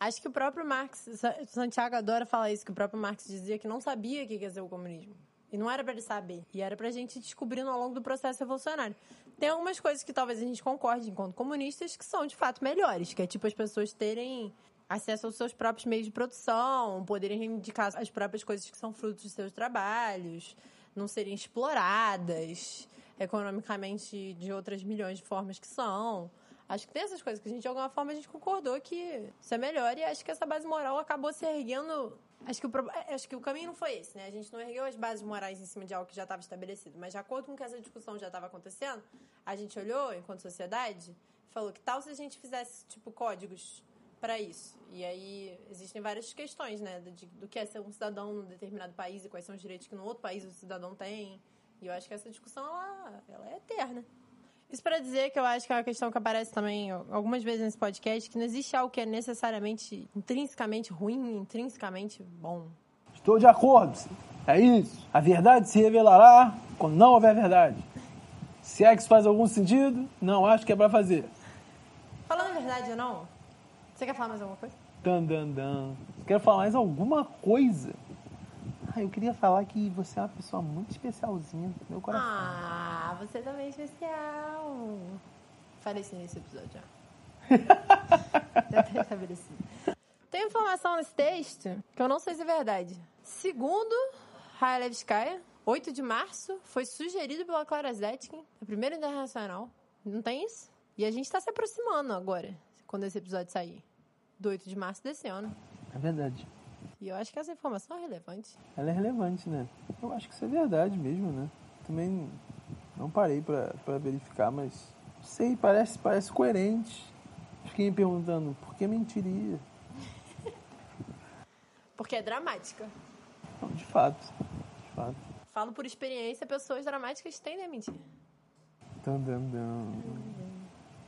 Acho que o próprio Marx, Santiago adora falar isso, que o próprio Marx dizia que não sabia o que ia ser o comunismo. E não era para ele saber. E era pra gente descobrindo ao longo do processo revolucionário. Tem algumas coisas que talvez a gente concorde enquanto comunistas que são de fato melhores, que é tipo as pessoas terem acesso aos seus próprios meios de produção, poderem reivindicar as próprias coisas que são frutos de seus trabalhos, não serem exploradas economicamente de outras milhões de formas que são. Acho que tem essas coisas que a gente, de alguma forma, a gente concordou que isso é melhor e acho que essa base moral acabou se erguendo Acho que, o, é, acho que o caminho não foi esse, né? A gente não ergueu as bases morais em cima de algo que já estava estabelecido. Mas, de acordo com que essa discussão já estava acontecendo, a gente olhou, enquanto sociedade, e falou que tal se a gente fizesse, tipo, códigos para isso. E aí existem várias questões, né? Do, do que é ser um cidadão num determinado país e quais são os direitos que no outro país o cidadão tem. E eu acho que essa discussão, ela, ela é eterna. Isso para dizer que eu acho que é uma questão que aparece também algumas vezes nesse podcast, que não existe algo que é necessariamente intrinsecamente ruim, intrinsecamente bom. Estou de acordo. É isso. A verdade se revelará quando não houver verdade. Se é que isso faz algum sentido, não acho que é para fazer. Falando a verdade ou não, você quer falar mais alguma coisa? Dan, dan, dan. Quero falar mais alguma coisa. Ah, eu queria falar que você é uma pessoa muito especialzinha meu coração. Ah, você também é especial. Falei isso nesse episódio já. já tá estabelecido. Tem informação nesse texto que eu não sei se é verdade. Segundo Raelevskaya, 8 de março, foi sugerido pela Clara Zetkin, a primeira internacional. Não tem isso? E a gente está se aproximando agora, quando esse episódio sair. Do 8 de março desse ano. É verdade. E eu acho que essa informação é relevante. Ela é relevante, né? Eu acho que isso é verdade mesmo, né? Também não parei para verificar, mas sei, parece, parece coerente. Fiquei me perguntando, por que mentiria? Porque é dramática. Não, de fato. De fato. Falo por experiência, pessoas dramáticas tendem a mentir.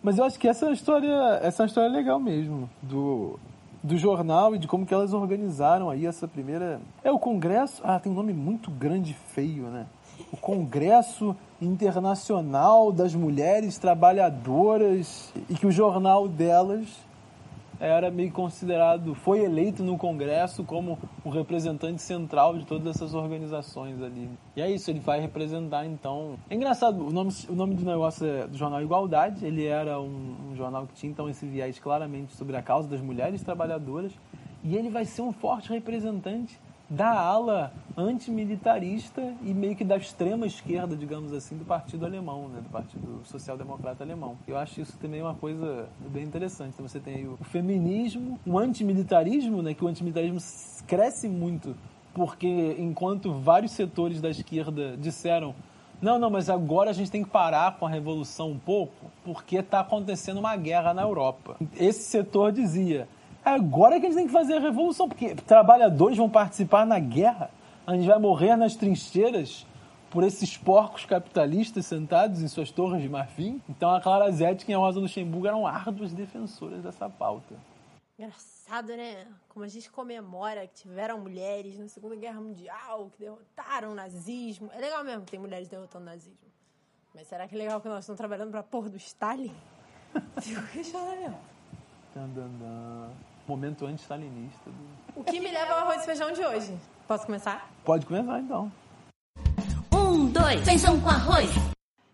Mas eu acho que essa é história, essa é uma história legal mesmo. Do, do jornal e de como que elas organizaram aí essa primeira... É o Congresso... Ah, tem um nome muito grande e feio, né? O Congresso Internacional das Mulheres Trabalhadoras e que o jornal delas era meio considerado, foi eleito no Congresso como o representante central de todas essas organizações ali. E é isso, ele vai representar então. É engraçado, o nome, o nome do negócio é do jornal Igualdade, ele era um, um jornal que tinha então esse viés claramente sobre a causa das mulheres trabalhadoras, e ele vai ser um forte representante da ala antimilitarista e meio que da extrema esquerda, digamos assim, do partido alemão, né, do partido social-democrata alemão. Eu acho isso também uma coisa bem interessante. Então você tem o feminismo, o antimilitarismo, né, que o antimilitarismo cresce muito porque enquanto vários setores da esquerda disseram não, não, mas agora a gente tem que parar com a revolução um pouco, porque está acontecendo uma guerra na Europa. Esse setor dizia: agora que a gente tem que fazer a revolução, porque trabalhadores vão participar na guerra. A gente vai morrer nas trincheiras por esses porcos capitalistas sentados em suas torres de marfim. Então a Clara Zetkin e a Rosa Luxemburgo eram árduas defensoras dessa pauta. Engraçado, né? Como a gente comemora que tiveram mulheres na Segunda Guerra Mundial, que derrotaram o nazismo. É legal mesmo que tem mulheres derrotando o nazismo. Mas será que é legal que nós estamos trabalhando pra porra do Stalin? Fico questionando. Momento anti-stalinista. Do... O que me leva ao arroz e feijão de hoje? Posso começar? Pode começar então. Um, dois, feijão com arroz.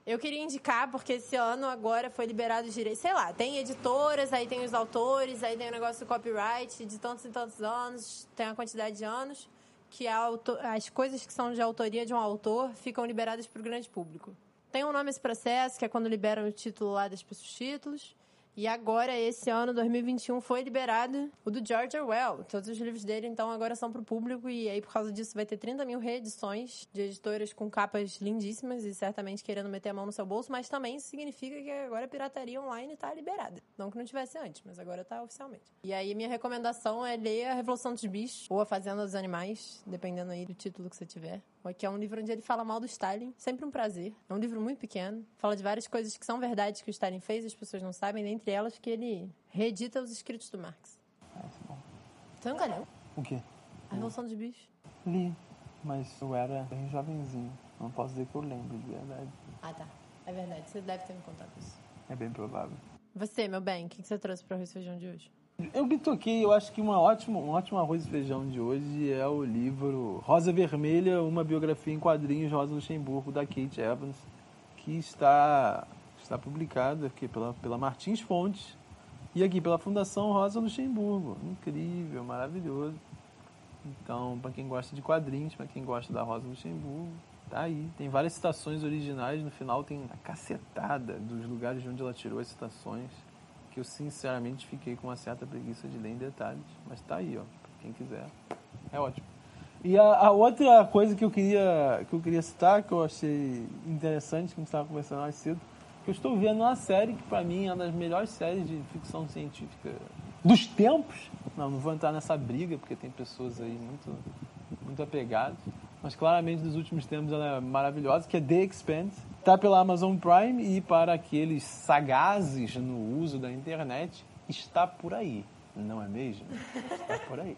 Eu queria indicar, porque esse ano agora foi liberado os direitos, sei lá, tem editoras, aí tem os autores, aí tem o negócio do copyright de tantos e tantos anos, tem a quantidade de anos, que as coisas que são de autoria de um autor ficam liberadas para o grande público. Tem um nome esse processo, que é quando liberam o título lá das pessoas títulos. E agora, esse ano, 2021, foi liberado o do George Orwell. Todos os livros dele, então, agora são para o público. E aí, por causa disso, vai ter 30 mil reedições de editoras com capas lindíssimas e certamente querendo meter a mão no seu bolso. Mas também isso significa que agora a pirataria online está liberada. Não que não tivesse antes, mas agora está oficialmente. E aí, minha recomendação é ler A Revolução dos Bichos ou A Fazenda dos Animais, dependendo aí do título que você tiver que é um livro onde ele fala mal do Stalin, sempre um prazer. É um livro muito pequeno, fala de várias coisas que são verdades que o Stalin fez, as pessoas não sabem, dentre elas que ele reedita os escritos do Marx. Ah, isso é bom. Você nunca leu? O quê? A Revolução dos Bichos. Li, mas eu era bem jovenzinho. Não posso dizer que eu lembro de verdade. Ah, tá. É verdade, você deve ter me contado isso. É bem provável. Você, meu bem, o que você trouxe para o e feijão de hoje? Eu me toquei, eu acho que uma ótima, um ótimo arroz e feijão de hoje é o livro Rosa Vermelha, uma biografia em quadrinhos Rosa Luxemburgo, da Kate Evans, que está, está publicada aqui pela, pela Martins Fontes e aqui pela Fundação Rosa Luxemburgo. Incrível, maravilhoso. Então, para quem gosta de quadrinhos, para quem gosta da Rosa Luxemburgo, tá aí. Tem várias citações originais, no final tem a cacetada dos lugares de onde ela tirou as citações que eu sinceramente fiquei com uma certa preguiça de ler em detalhes. Mas tá aí, ó. Quem quiser. É ótimo. E a, a, outra coisa que eu queria que eu queria citar, que eu achei interessante, que a gente estava conversando mais cedo, que eu estou vendo uma série que para mim é uma das melhores séries de ficção científica dos tempos. Não, não vou entrar nessa briga, porque tem pessoas aí muito, muito apegadas. Mas claramente dos últimos tempos ela é maravilhosa, que é The Expanse Está pela Amazon Prime e para aqueles sagazes no uso da internet, está por aí, não é mesmo? Está por aí.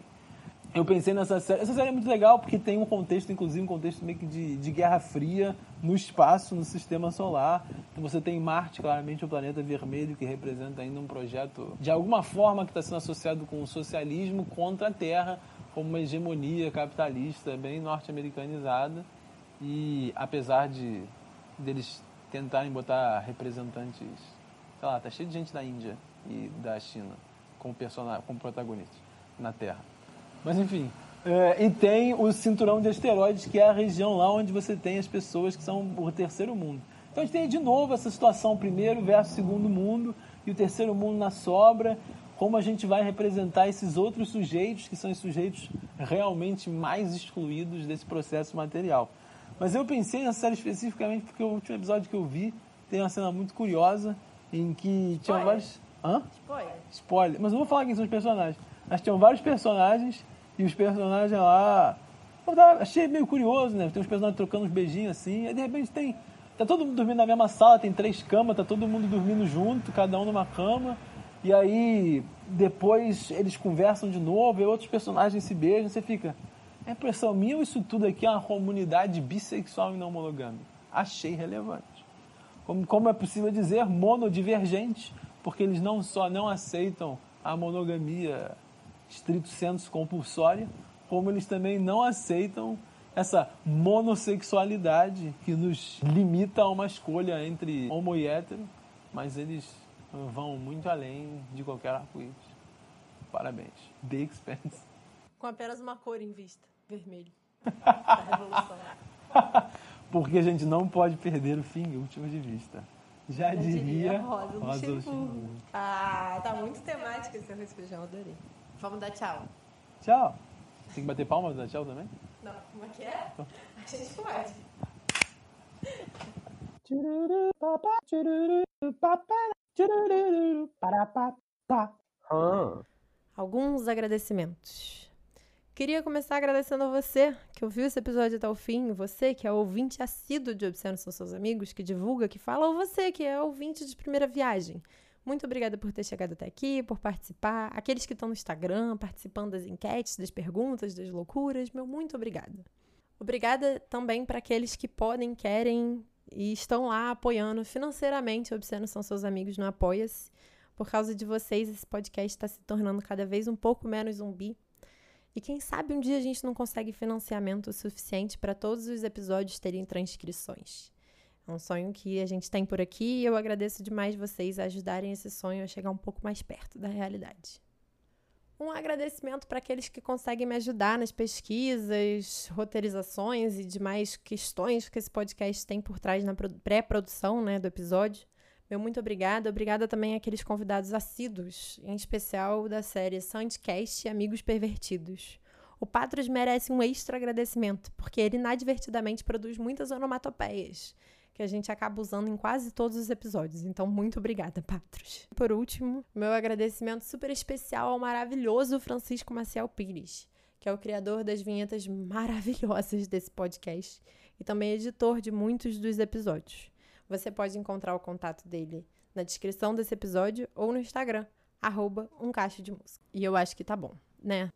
Eu pensei nessa série. Essa série é muito legal porque tem um contexto, inclusive, um contexto meio que de, de Guerra Fria no espaço, no sistema solar. Então você tem Marte, claramente, o planeta vermelho, que representa ainda um projeto, de alguma forma, que está sendo associado com o socialismo contra a Terra, como uma hegemonia capitalista bem norte-americanizada. E apesar de deles tentarem botar representantes. Sei lá, tá cheio de gente da Índia e da China como, personagem, como protagonistas na Terra. Mas enfim. É, e tem o cinturão de asteroides, que é a região lá onde você tem as pessoas que são o terceiro mundo. Então a gente tem de novo essa situação primeiro versus segundo mundo e o terceiro mundo na sobra. Como a gente vai representar esses outros sujeitos, que são os sujeitos realmente mais excluídos desse processo material. Mas eu pensei nessa série especificamente porque o último episódio que eu vi tem uma cena muito curiosa em que tinha vários. Hã? Spoiler. Spoiler. Mas eu vou falar quem são os personagens. Mas tinham vários personagens e os personagens lá. Achei meio curioso, né? Tem uns personagens trocando uns beijinhos assim. Aí de repente tem. Tá todo mundo dormindo na mesma sala, tem três camas, tá todo mundo dormindo junto, cada um numa cama. E aí depois eles conversam de novo, e outros personagens se beijam, você fica. É impressão minha ou isso tudo aqui é uma comunidade bissexual e não monogâmica? Achei relevante. Como, como é possível dizer monodivergente, porque eles não só não aceitam a monogamia estrito senso compulsória, como eles também não aceitam essa monossexualidade que nos limita a uma escolha entre homo e hétero, mas eles vão muito além de qualquer arco-íris. Parabéns. The Expense. Com apenas uma cor em vista vermelho. da revolução. Porque a gente não pode perder o fim último de vista. Já, Já diria, diria Rosa, Rosa Luxemburgo. Ah, tá muito temático esse arroz feijão, adorei. Vamos dar tchau. Tchau. Tem que bater palmas e dar tchau também? Não, como é que é? A gente pode. Alguns agradecimentos. Queria começar agradecendo a você que ouviu esse episódio até o fim, você que é ouvinte assíduo de Obsceno São Seus Amigos, que divulga, que fala, ou você que é ouvinte de primeira viagem. Muito obrigada por ter chegado até aqui, por participar. Aqueles que estão no Instagram, participando das enquetes, das perguntas, das loucuras, meu muito obrigada. Obrigada também para aqueles que podem, querem e estão lá apoiando financeiramente Obsceno São Seus Amigos no Apoia-se. Por causa de vocês, esse podcast está se tornando cada vez um pouco menos zumbi. E quem sabe um dia a gente não consegue financiamento suficiente para todos os episódios terem transcrições. É um sonho que a gente tem por aqui e eu agradeço demais vocês ajudarem esse sonho a chegar um pouco mais perto da realidade. Um agradecimento para aqueles que conseguem me ajudar nas pesquisas, roteirizações e demais questões que esse podcast tem por trás na pré-produção né, do episódio. Meu muito obrigada. Obrigada também àqueles convidados assíduos, em especial da série Sandcast e Amigos Pervertidos. O Patros merece um extra agradecimento, porque ele inadvertidamente produz muitas onomatopeias que a gente acaba usando em quase todos os episódios. Então, muito obrigada, Patros. Por último, meu agradecimento super especial ao maravilhoso Francisco Maciel Pires, que é o criador das vinhetas maravilhosas desse podcast e também editor de muitos dos episódios. Você pode encontrar o contato dele na descrição desse episódio ou no Instagram, arroba um de música. E eu acho que tá bom, né?